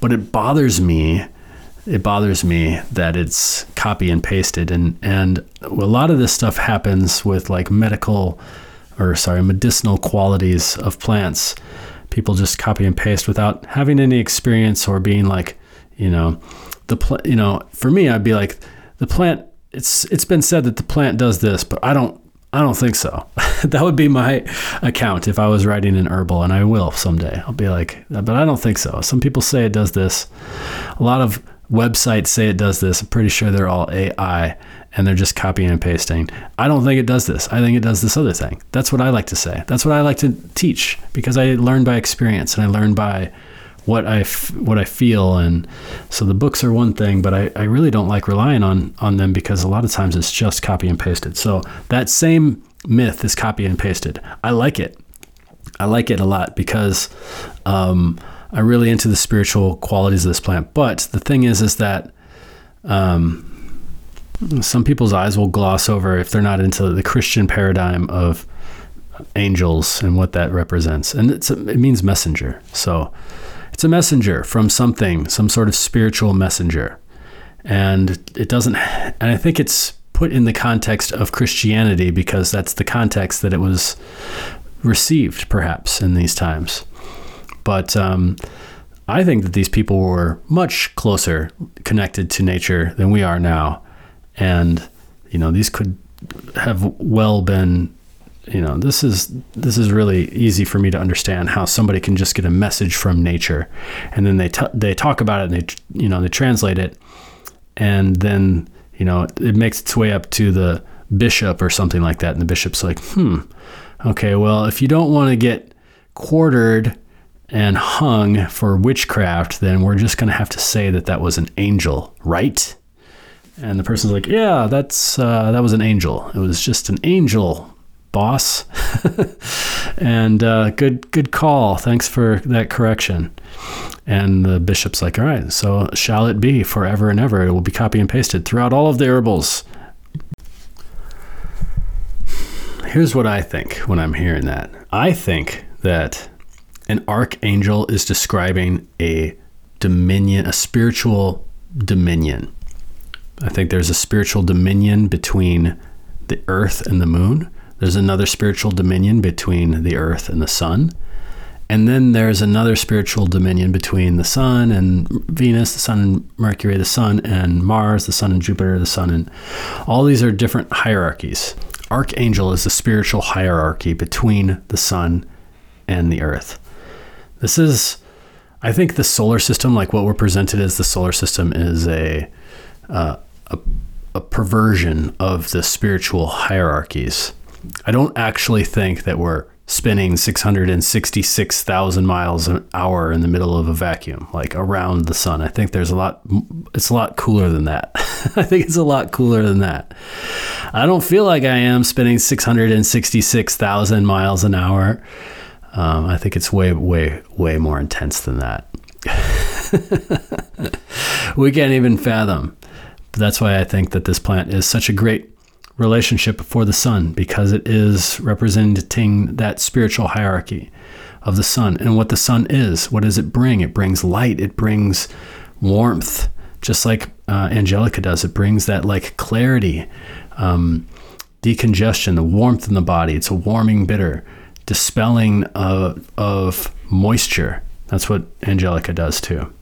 B: But it bothers me it bothers me that it's copy and pasted and and a lot of this stuff happens with like medical or sorry medicinal qualities of plants people just copy and paste without having any experience or being like you know the pl- you know for me I'd be like the plant it's it's been said that the plant does this but I don't I don't think so. that would be my account if I was writing an herbal, and I will someday. I'll be like, but I don't think so. Some people say it does this. A lot of websites say it does this. I'm pretty sure they're all AI and they're just copying and pasting. I don't think it does this. I think it does this other thing. That's what I like to say. That's what I like to teach because I learn by experience and I learn by what I f- what I feel and so the books are one thing but I, I really don't like relying on on them because a lot of times it's just copy and pasted so that same myth is copy and pasted I like it I like it a lot because um, I'm really into the spiritual qualities of this plant. But the thing is, is that um, some people's eyes will gloss over if they're not into the Christian paradigm of angels and what that represents. And it's a, it means messenger. So it's a messenger from something, some sort of spiritual messenger. and it doesn't. And I think it's put in the context of Christianity because that's the context that it was received, perhaps in these times. But um, I think that these people were much closer connected to nature than we are now, and you know these could have well been you know this is this is really easy for me to understand how somebody can just get a message from nature. And then they t- they talk about it and they you know they translate it. And then you know it makes its way up to the bishop or something like that. And the bishop's like hmm okay well if you don't want to get quartered and hung for witchcraft then we're just going to have to say that that was an angel right and the person's like yeah that's uh, that was an angel it was just an angel boss. and uh, good good call. Thanks for that correction. And the bishop's like, all right, so shall it be forever and ever. It will be copy and pasted throughout all of the herbals. Here's what I think when I'm hearing that. I think that an archangel is describing a dominion, a spiritual dominion. I think there's a spiritual dominion between the earth and the moon. There's another spiritual dominion between the earth and the sun. And then there's another spiritual dominion between the sun and Venus, the sun and Mercury, the sun and Mars, the sun and Jupiter, the sun and all these are different hierarchies. Archangel is the spiritual hierarchy between the sun and the earth. This is, I think, the solar system, like what we're presented as the solar system, is a, uh, a, a perversion of the spiritual hierarchies I don't actually think that we're spinning 666,000 miles an hour in the middle of a vacuum, like around the sun. I think there's a lot, it's a lot cooler than that. I think it's a lot cooler than that. I don't feel like I am spinning 666,000 miles an hour. Um, I think it's way, way, way more intense than that. we can't even fathom. But that's why I think that this plant is such a great relationship for the sun because it is representing that spiritual hierarchy of the sun and what the sun is. What does it bring? It brings light, it brings warmth, just like uh, Angelica does. It brings that like clarity, um, decongestion, the warmth in the body. It's a warming bitter, dispelling of, of moisture. That's what Angelica does too.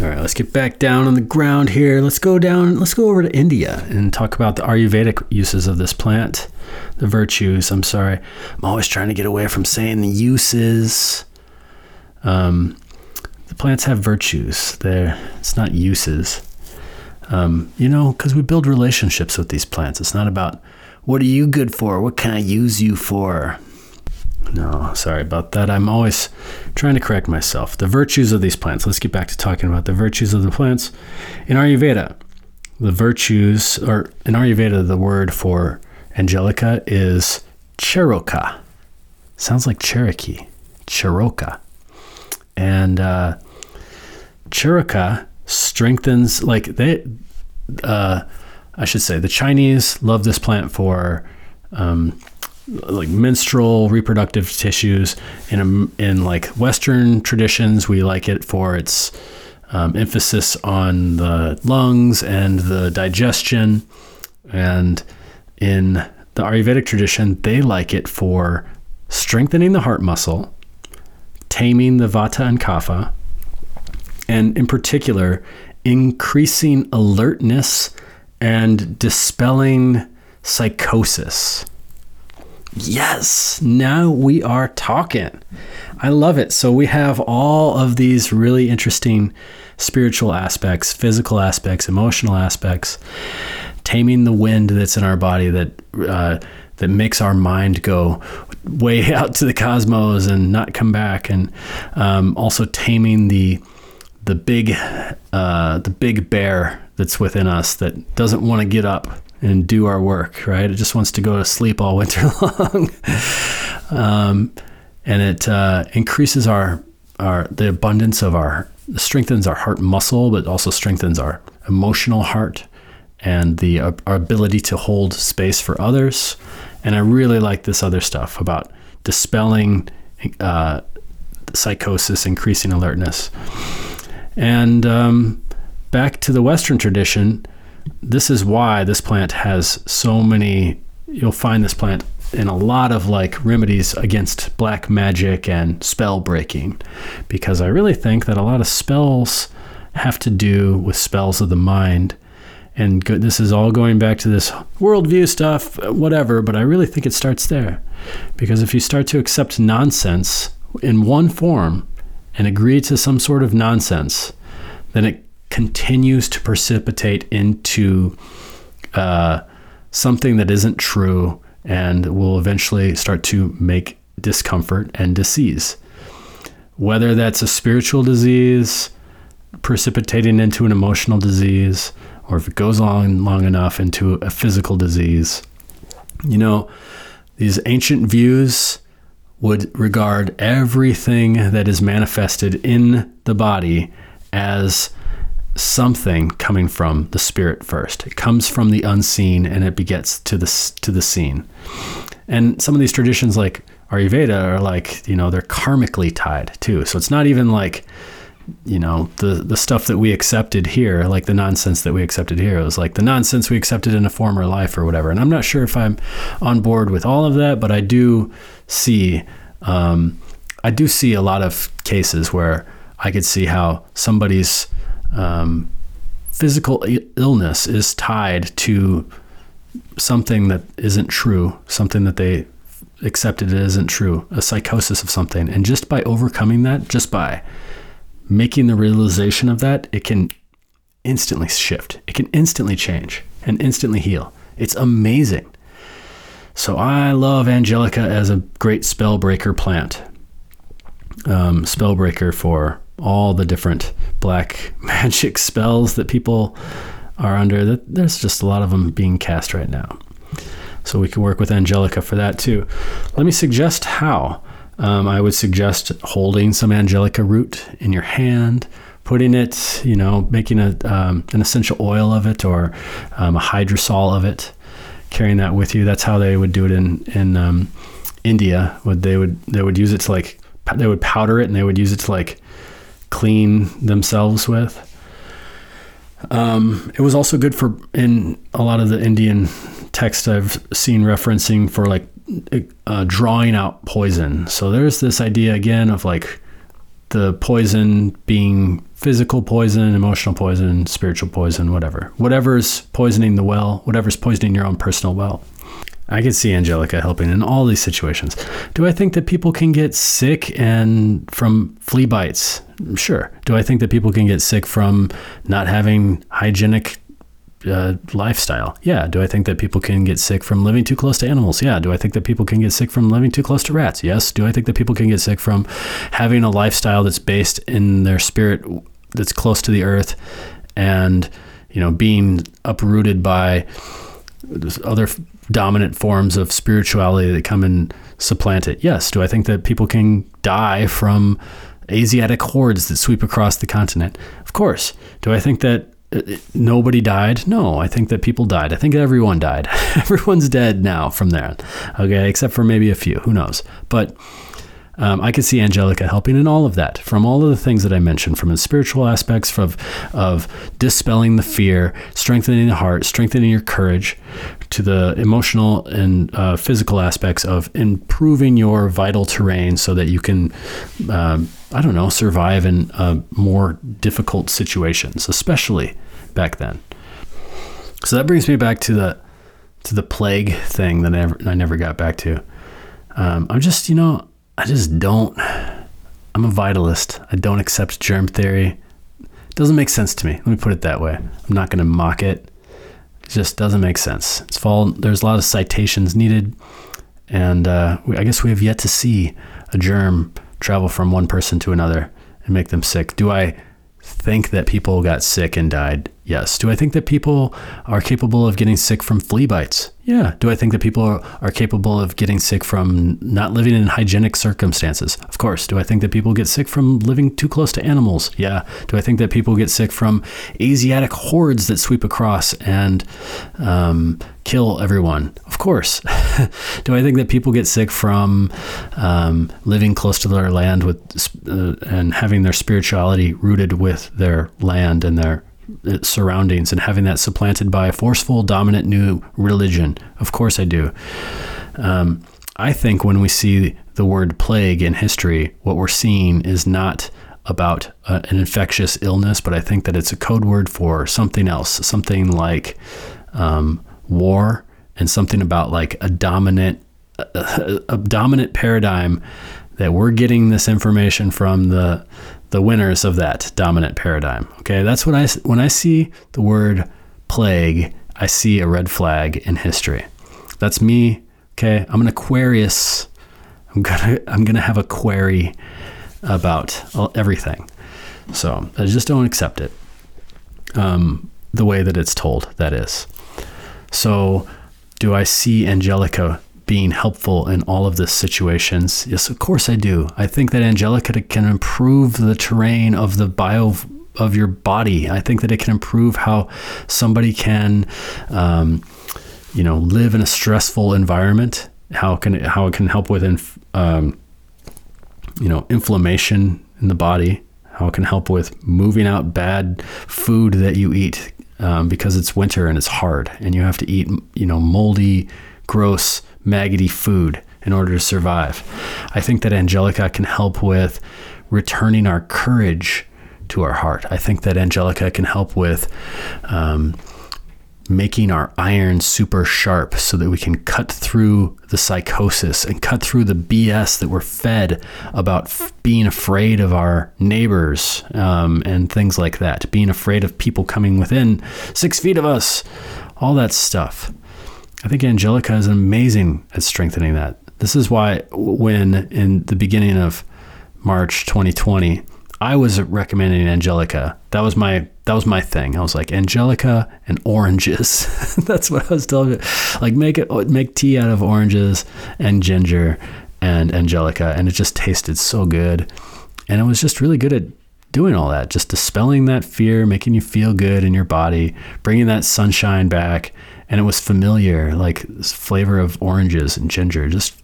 B: All right, let's get back down on the ground here. Let's go down, let's go over to India and talk about the Ayurvedic uses of this plant, the virtues. I'm sorry. I'm always trying to get away from saying the uses. Um, the plants have virtues. They're, it's not uses. Um, you know, because we build relationships with these plants. It's not about what are you good for? What can I use you for? No, sorry about that. I'm always trying to correct myself. The virtues of these plants. Let's get back to talking about the virtues of the plants. In Ayurveda, the virtues, or in Ayurveda, the word for angelica is charoka. Sounds like Cherokee. Charoka. And uh, charoka strengthens, like they, uh, I should say, the Chinese love this plant for. Um, like menstrual reproductive tissues. In a, in like Western traditions, we like it for its um, emphasis on the lungs and the digestion. And in the Ayurvedic tradition, they like it for strengthening the heart muscle, taming the vata and kapha, and in particular, increasing alertness and dispelling psychosis. Yes, now we are talking. I love it. So we have all of these really interesting spiritual aspects, physical aspects, emotional aspects, taming the wind that's in our body that uh, that makes our mind go way out to the cosmos and not come back, and um, also taming the the big uh, the big bear that's within us that doesn't want to get up and do our work, right? It just wants to go to sleep all winter long. um, and it uh, increases our, our the abundance of our strengthens our heart muscle, but also strengthens our emotional heart and the uh, our ability to hold space for others. And I really like this other stuff about dispelling uh, psychosis, increasing alertness, and um, back to the Western tradition, this is why this plant has so many. You'll find this plant in a lot of like remedies against black magic and spell breaking, because I really think that a lot of spells have to do with spells of the mind. And go, this is all going back to this worldview stuff, whatever, but I really think it starts there. Because if you start to accept nonsense in one form and agree to some sort of nonsense, then it continues to precipitate into uh, something that isn't true and will eventually start to make discomfort and disease. Whether that's a spiritual disease precipitating into an emotional disease, or if it goes on long enough into a physical disease. You know, these ancient views would regard everything that is manifested in the body as something coming from the spirit first. It comes from the unseen and it begets to the to the seen. And some of these traditions like Ayurveda are like, you know, they're karmically tied too. So it's not even like you know the the stuff that we accepted here like the nonsense that we accepted here it was like the nonsense we accepted in a former life or whatever and i'm not sure if i'm on board with all of that but i do see um, i do see a lot of cases where i could see how somebody's um, physical illness is tied to something that isn't true something that they accepted it isn't true a psychosis of something and just by overcoming that just by making the realization of that, it can instantly shift. It can instantly change and instantly heal. It's amazing. So I love Angelica as a great spell breaker plant. Um, spell breaker for all the different black magic spells that people are under. There's just a lot of them being cast right now. So we can work with Angelica for that too. Let me suggest how. Um, I would suggest holding some angelica root in your hand, putting it, you know, making a, um, an essential oil of it or um, a hydrosol of it, carrying that with you. That's how they would do it in in um, India. Would they would they would use it to like they would powder it and they would use it to like clean themselves with. Um, it was also good for in a lot of the Indian text I've seen referencing for like uh, drawing out poison. So there's this idea again of like the poison being physical poison, emotional poison, spiritual poison, whatever. Whatever's poisoning the well, whatever's poisoning your own personal well. I could see Angelica helping in all these situations. Do I think that people can get sick and from flea bites? Sure. Do I think that people can get sick from not having hygienic uh, lifestyle. Yeah. Do I think that people can get sick from living too close to animals? Yeah. Do I think that people can get sick from living too close to rats? Yes. Do I think that people can get sick from having a lifestyle that's based in their spirit that's close to the earth and, you know, being uprooted by other dominant forms of spirituality that come and supplant it? Yes. Do I think that people can die from Asiatic hordes that sweep across the continent? Of course. Do I think that uh, nobody died. No, I think that people died. I think everyone died. Everyone's dead now from there. Okay, except for maybe a few. Who knows? But um, I could see Angelica helping in all of that, from all of the things that I mentioned, from the spiritual aspects of of dispelling the fear, strengthening the heart, strengthening your courage, to the emotional and uh, physical aspects of improving your vital terrain so that you can. Uh, I don't know, survive in uh, more difficult situations, especially back then. So that brings me back to the to the plague thing that I never, I never got back to. Um, I'm just, you know, I just don't. I'm a vitalist. I don't accept germ theory. It doesn't make sense to me. Let me put it that way. I'm not going to mock it. It just doesn't make sense. It's fall. There's a lot of citations needed, and uh, we, I guess we have yet to see a germ travel from one person to another and make them sick. Do I think that people got sick and died? Yes. Do I think that people are capable of getting sick from flea bites? Yeah. Do I think that people are, are, capable of getting sick from not living in hygienic circumstances? Of course. Do I think that people get sick from living too close to animals? Yeah. Do I think that people get sick from Asiatic hordes that sweep across and um, kill everyone? Of course. Do I think that people get sick from um, living close to their land with uh, and having their spirituality rooted with their land and their surroundings and having that supplanted by a forceful, dominant new religion. Of course, I do. Um, I think when we see the word plague in history, what we're seeing is not about uh, an infectious illness, but I think that it's a code word for something else, something like um, war, and something about like a dominant, a, a dominant paradigm that we're getting this information from the the winners of that dominant paradigm. Okay, that's what I when I see the word plague, I see a red flag in history. That's me. Okay, I'm an Aquarius. I'm gonna I'm gonna have a query about everything. So I just don't accept it. Um, the way that it's told, that is. So, do I see Angelica being helpful in all of the situations? Yes, of course I do. I think that Angelica can improve the terrain of the bio of your body. I think that it can improve how somebody can, um, you know, live in a stressful environment. How can it, how it can help with, inf- um, you know, inflammation in the body. How it can help with moving out bad food that you eat um, because it's winter and it's hard, and you have to eat, you know, moldy, gross maggoty food in order to survive. I think that Angelica can help with returning our courage to our heart. I think that Angelica can help with um, making our iron super sharp so that we can cut through the psychosis and cut through the BS that we're fed about f- being afraid of our neighbors um, and things like that, being afraid of people coming within six feet of us, all that stuff. I think Angelica is amazing at strengthening that. This is why, when in the beginning of March 2020, I was recommending Angelica. That was my that was my thing. I was like Angelica and oranges. That's what I was telling you. Like make it make tea out of oranges and ginger and Angelica, and it just tasted so good. And it was just really good at doing all that, just dispelling that fear, making you feel good in your body, bringing that sunshine back, and it was familiar, like flavor of oranges and ginger. Just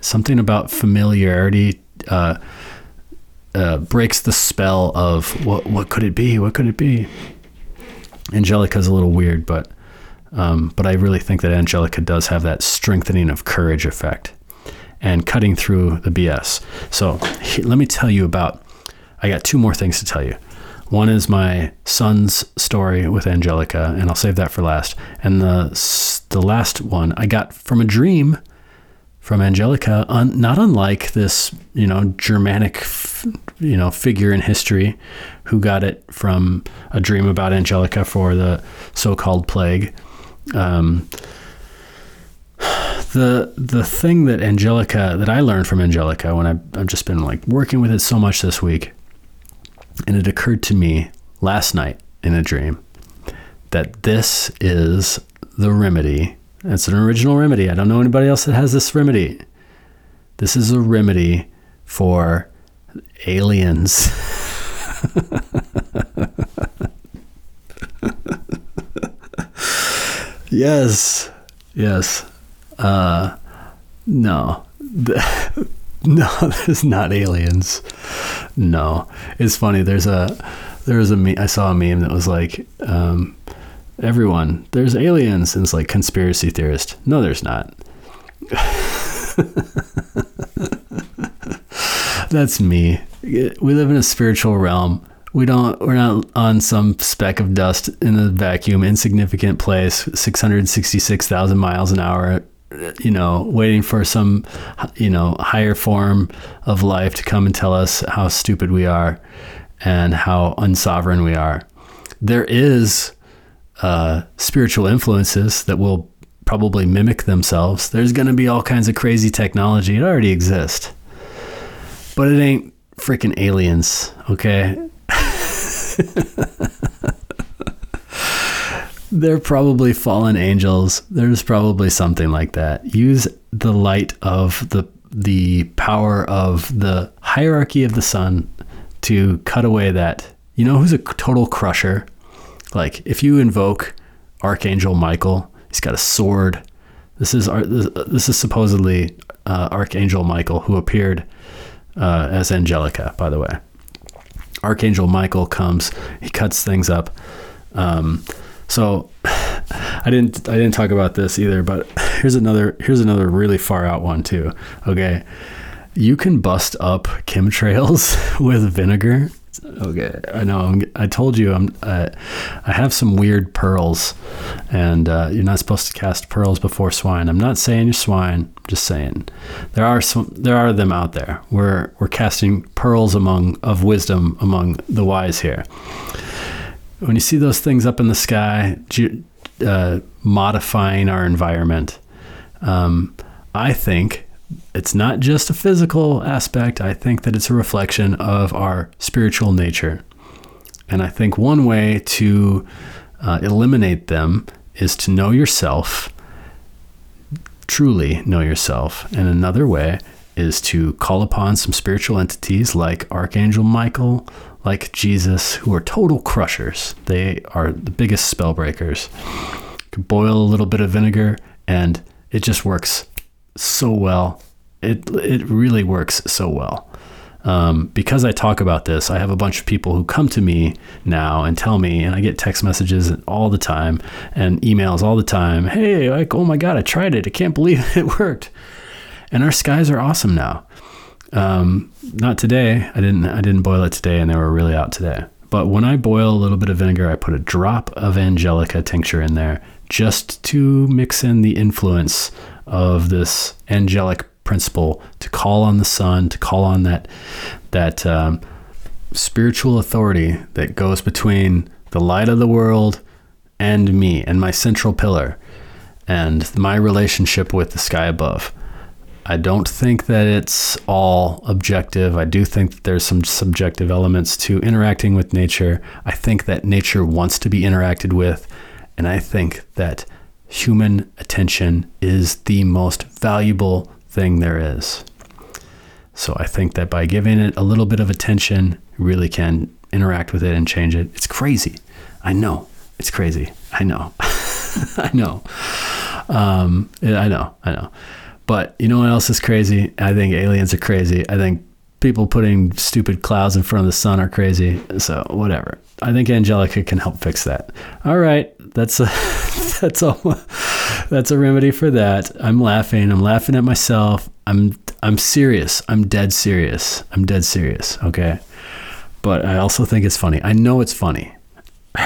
B: something about familiarity uh, uh, breaks the spell of what what could it be? What could it be? Angelica's a little weird, but um, but I really think that Angelica does have that strengthening of courage effect and cutting through the BS. So he, let me tell you about. I got two more things to tell you. One is my son's story with Angelica, and I'll save that for last. And the the last one I got from a dream from Angelica, un, not unlike this, you know, Germanic, f- you know, figure in history who got it from a dream about Angelica for the so-called plague. Um, the the thing that Angelica that I learned from Angelica when I, I've just been like working with it so much this week and it occurred to me last night in a dream that this is the remedy. It's an original remedy. I don't know anybody else that has this remedy. This is a remedy for aliens. yes. Yes. Uh, no. No, there's not aliens. No, it's funny. There's a there's a me- I saw a meme that was like, um, everyone, there's aliens, and it's like conspiracy theorist. No, there's not. That's me. We live in a spiritual realm. We don't. We're not on some speck of dust in a vacuum, insignificant place, six hundred sixty-six thousand miles an hour you know, waiting for some, you know, higher form of life to come and tell us how stupid we are and how unsovereign we are. There is uh, spiritual influences that will probably mimic themselves. There's going to be all kinds of crazy technology. It already exists, but it ain't freaking aliens, okay? They're probably fallen angels. There's probably something like that. Use the light of the the power of the hierarchy of the sun to cut away that. You know who's a total crusher? Like if you invoke Archangel Michael, he's got a sword. This is this is supposedly uh, Archangel Michael who appeared uh, as Angelica, by the way. Archangel Michael comes, he cuts things up Um, so I didn't I didn't talk about this either, but here's another here's another really far out one too. Okay. You can bust up chemtrails with vinegar. Okay, I know. I'm, I told you I'm. I have some weird pearls, and uh, you're not supposed to cast pearls before swine. I'm not saying you're swine. I'm just saying there are some. There are them out there. We're we're casting pearls among of wisdom among the wise here. When you see those things up in the sky, uh, modifying our environment, um, I think it's not just a physical aspect. I think that it's a reflection of our spiritual nature. And I think one way to uh, eliminate them is to know yourself, truly know yourself. And another way is to call upon some spiritual entities like Archangel Michael, like Jesus, who are total crushers. They are the biggest spell breakers. Boil a little bit of vinegar and it just works so well. It it really works so well. Um, because I talk about this, I have a bunch of people who come to me now and tell me, and I get text messages all the time and emails all the time. Hey, like, oh my god, I tried it. I can't believe it worked. And our skies are awesome now. Um, not today. I didn't. I didn't boil it today, and they were really out today. But when I boil a little bit of vinegar, I put a drop of angelica tincture in there just to mix in the influence of this angelic principle to call on the sun, to call on that that um, spiritual authority that goes between the light of the world and me and my central pillar and my relationship with the sky above. I don't think that it's all objective. I do think that there's some subjective elements to interacting with nature. I think that nature wants to be interacted with. And I think that human attention is the most valuable thing there is. So I think that by giving it a little bit of attention, really can interact with it and change it. It's crazy. I know. It's crazy. I know. I know. Um, I know. I know. But you know what else is crazy? I think aliens are crazy. I think people putting stupid clouds in front of the sun are crazy. So whatever. I think Angelica can help fix that. All right, that's a that's a that's a remedy for that. I'm laughing. I'm laughing at myself. I'm I'm serious. I'm dead serious. I'm dead serious. Okay, but I also think it's funny. I know it's funny.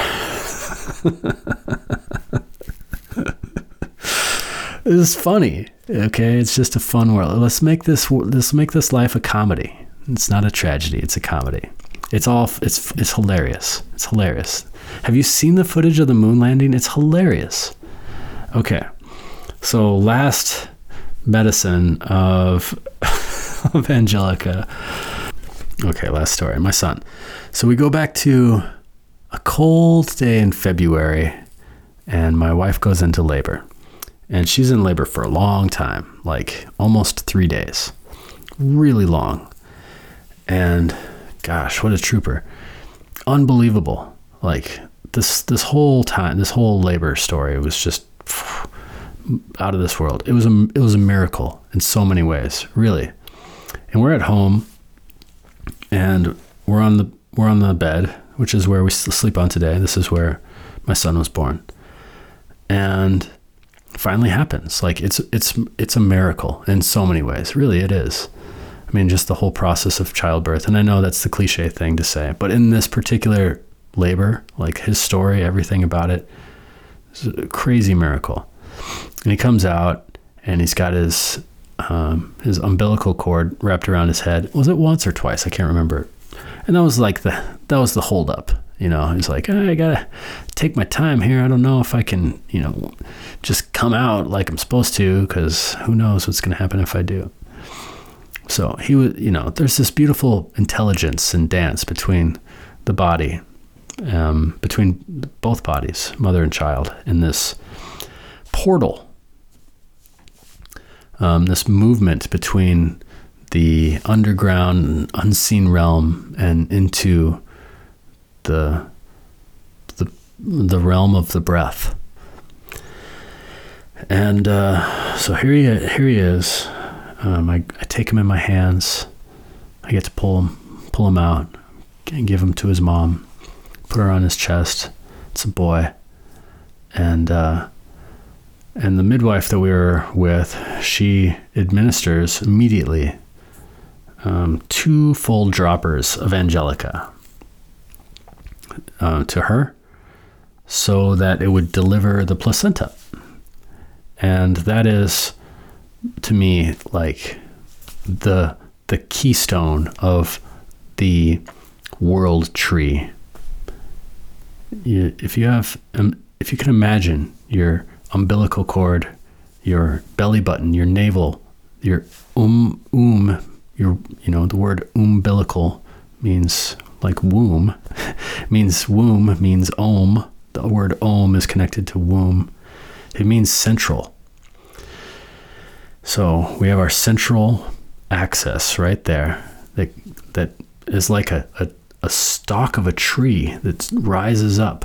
B: it's funny. Okay, it's just a fun world. Let's make this let's make this life a comedy. It's not a tragedy. It's a comedy. It's all it's it's hilarious. It's hilarious. Have you seen the footage of the moon landing? It's hilarious. Okay. So last medicine of of Angelica. Okay, last story. My son. So we go back to a cold day in February and my wife goes into labor. And she's in labor for a long time, like almost 3 days. Really long. And gosh, what a trooper. Unbelievable. Like this this whole time, this whole labor story was just out of this world. It was a it was a miracle in so many ways, really. And we're at home and we're on the we're on the bed, which is where we sleep on today. This is where my son was born. And finally happens. Like it's it's it's a miracle in so many ways. Really it is. I mean, just the whole process of childbirth. And I know that's the cliche thing to say, but in this particular labor, like his story, everything about it, it's a crazy miracle. And he comes out and he's got his um, his umbilical cord wrapped around his head. Was it once or twice? I can't remember. And that was like the that was the holdup. You know, he's like, I gotta take my time here. I don't know if I can, you know, just come out like I'm supposed to, because who knows what's gonna happen if I do. So he was, you know, there's this beautiful intelligence and dance between the body, um, between both bodies, mother and child, in this portal, um, this movement between the underground, unseen realm, and into the the the realm of the breath. And uh, so here he here he is. Um, I, I take him in my hands. I get to pull him pull him out and give him to his mom. Put her on his chest. It's a boy, and uh, and the midwife that we were with, she administers immediately um, two full droppers of Angelica uh, to her, so that it would deliver the placenta, and that is to me like the the keystone of the world tree. If you have, um, if you can imagine your umbilical cord, your belly button, your navel, your um um, your you know the word umbilical means like womb, means womb means om. The word om is connected to womb. It means central. So we have our central axis right there that that is like a, a, a stalk of a tree that rises up.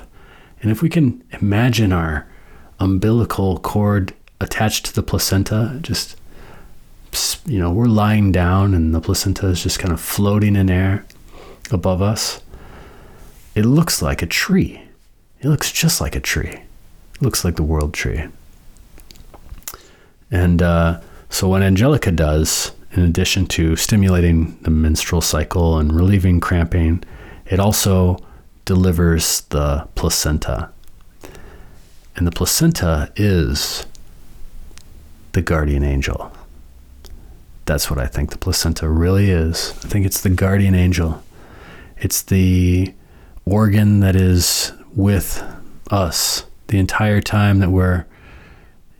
B: And if we can imagine our umbilical cord attached to the placenta, just you know, we're lying down and the placenta is just kind of floating in air above us. It looks like a tree. It looks just like a tree. It looks like the world tree. And uh, so, what Angelica does, in addition to stimulating the menstrual cycle and relieving cramping, it also delivers the placenta. And the placenta is the guardian angel. That's what I think the placenta really is. I think it's the guardian angel. It's the organ that is with us the entire time that we're,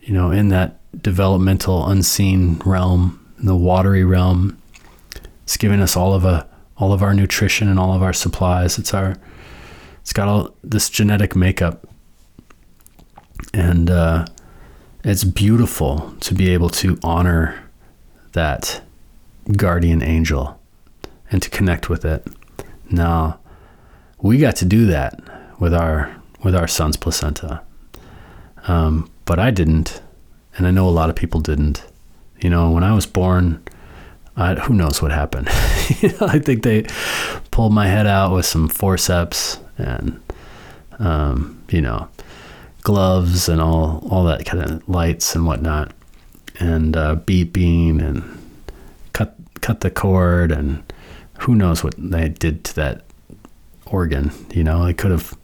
B: you know, in that developmental unseen realm, in the watery realm. It's giving us all of a all of our nutrition and all of our supplies. It's our it's got all this genetic makeup. And uh, it's beautiful to be able to honor that guardian angel and to connect with it. Now, we got to do that with our with our son's placenta, um, but I didn't, and I know a lot of people didn't. You know, when I was born, I, who knows what happened? you know, I think they pulled my head out with some forceps and, um, you know, gloves and all all that kind of lights and whatnot, and uh, beeping and cut cut the cord and who knows what they did to that organ. You know, they could have.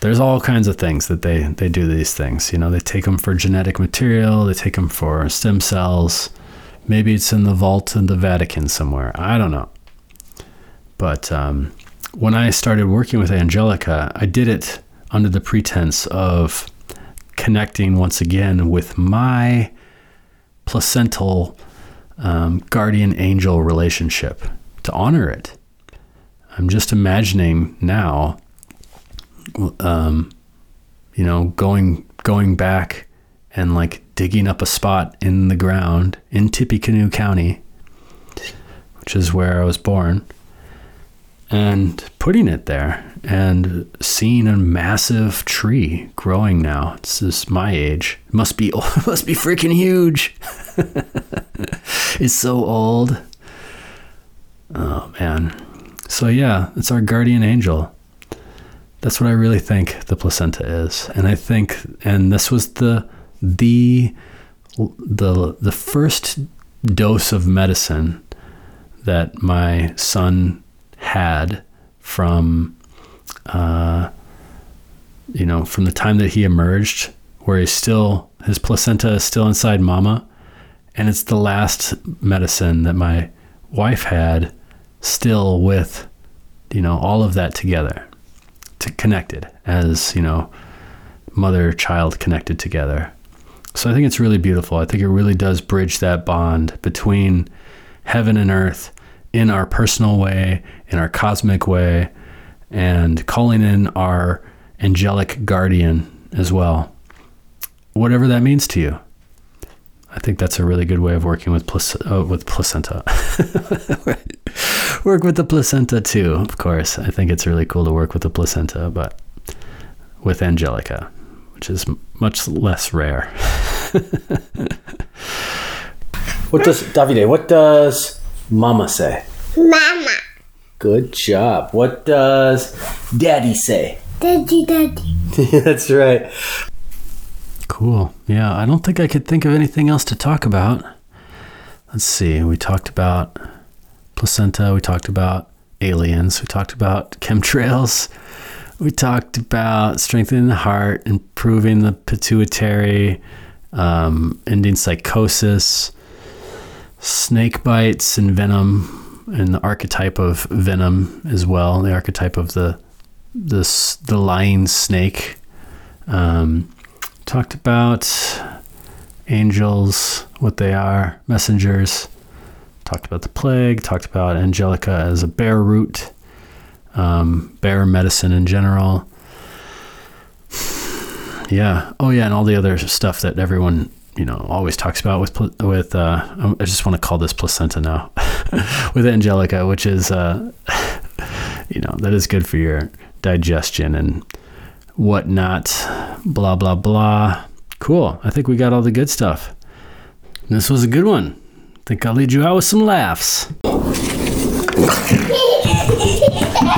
B: There's all kinds of things that they they do these things. You know, they take them for genetic material. They take them for stem cells. Maybe it's in the vault in the Vatican somewhere. I don't know. But um, when I started working with Angelica, I did it under the pretense of connecting once again with my placental um, guardian angel relationship to honor it. I'm just imagining now, um, you know, going going back and like digging up a spot in the ground in Tippecanoe County, which is where I was born, and putting it there and seeing a massive tree growing now. This is my age. It must be it must be freaking huge. it's so old. Oh man. So yeah, it's our guardian angel. That's what I really think the placenta is. And I think and this was the the the the first dose of medicine that my son had from uh, you know from the time that he emerged where he's still his placenta is still inside mama and it's the last medicine that my wife had still with you know all of that together to connected as you know mother child connected together. So i think it's really beautiful. I think it really does bridge that bond between heaven and earth in our personal way in our cosmic way and calling in our angelic guardian as well. Whatever that means to you I think that's a really good way of working with plac- uh, with placenta. work with the placenta too, of course. I think it's really cool to work with the placenta, but with Angelica, which is m- much less rare.
A: What does Davide? What does Mama say?
C: Mama.
A: Good job. What does Daddy say?
C: Daddy, daddy.
A: That's right.
B: Cool. Yeah, I don't think I could think of anything else to talk about. Let's see. We talked about placenta. We talked about aliens. We talked about chemtrails. We talked about strengthening the heart, improving the pituitary, um, ending psychosis, snake bites and venom, and the archetype of venom as well. The archetype of the this the lying snake. Um, talked about angels, what they are, messengers. Talked about the plague. Talked about Angelica as a bear root, um, bear medicine in general. Yeah. Oh, yeah, and all the other stuff that everyone you know always talks about with with. Uh, I just want to call this placenta now, with Angelica, which is uh, you know that is good for your digestion and whatnot. Blah blah blah. Cool. I think we got all the good stuff. This was a good one. I think I'll lead you out with some laughs.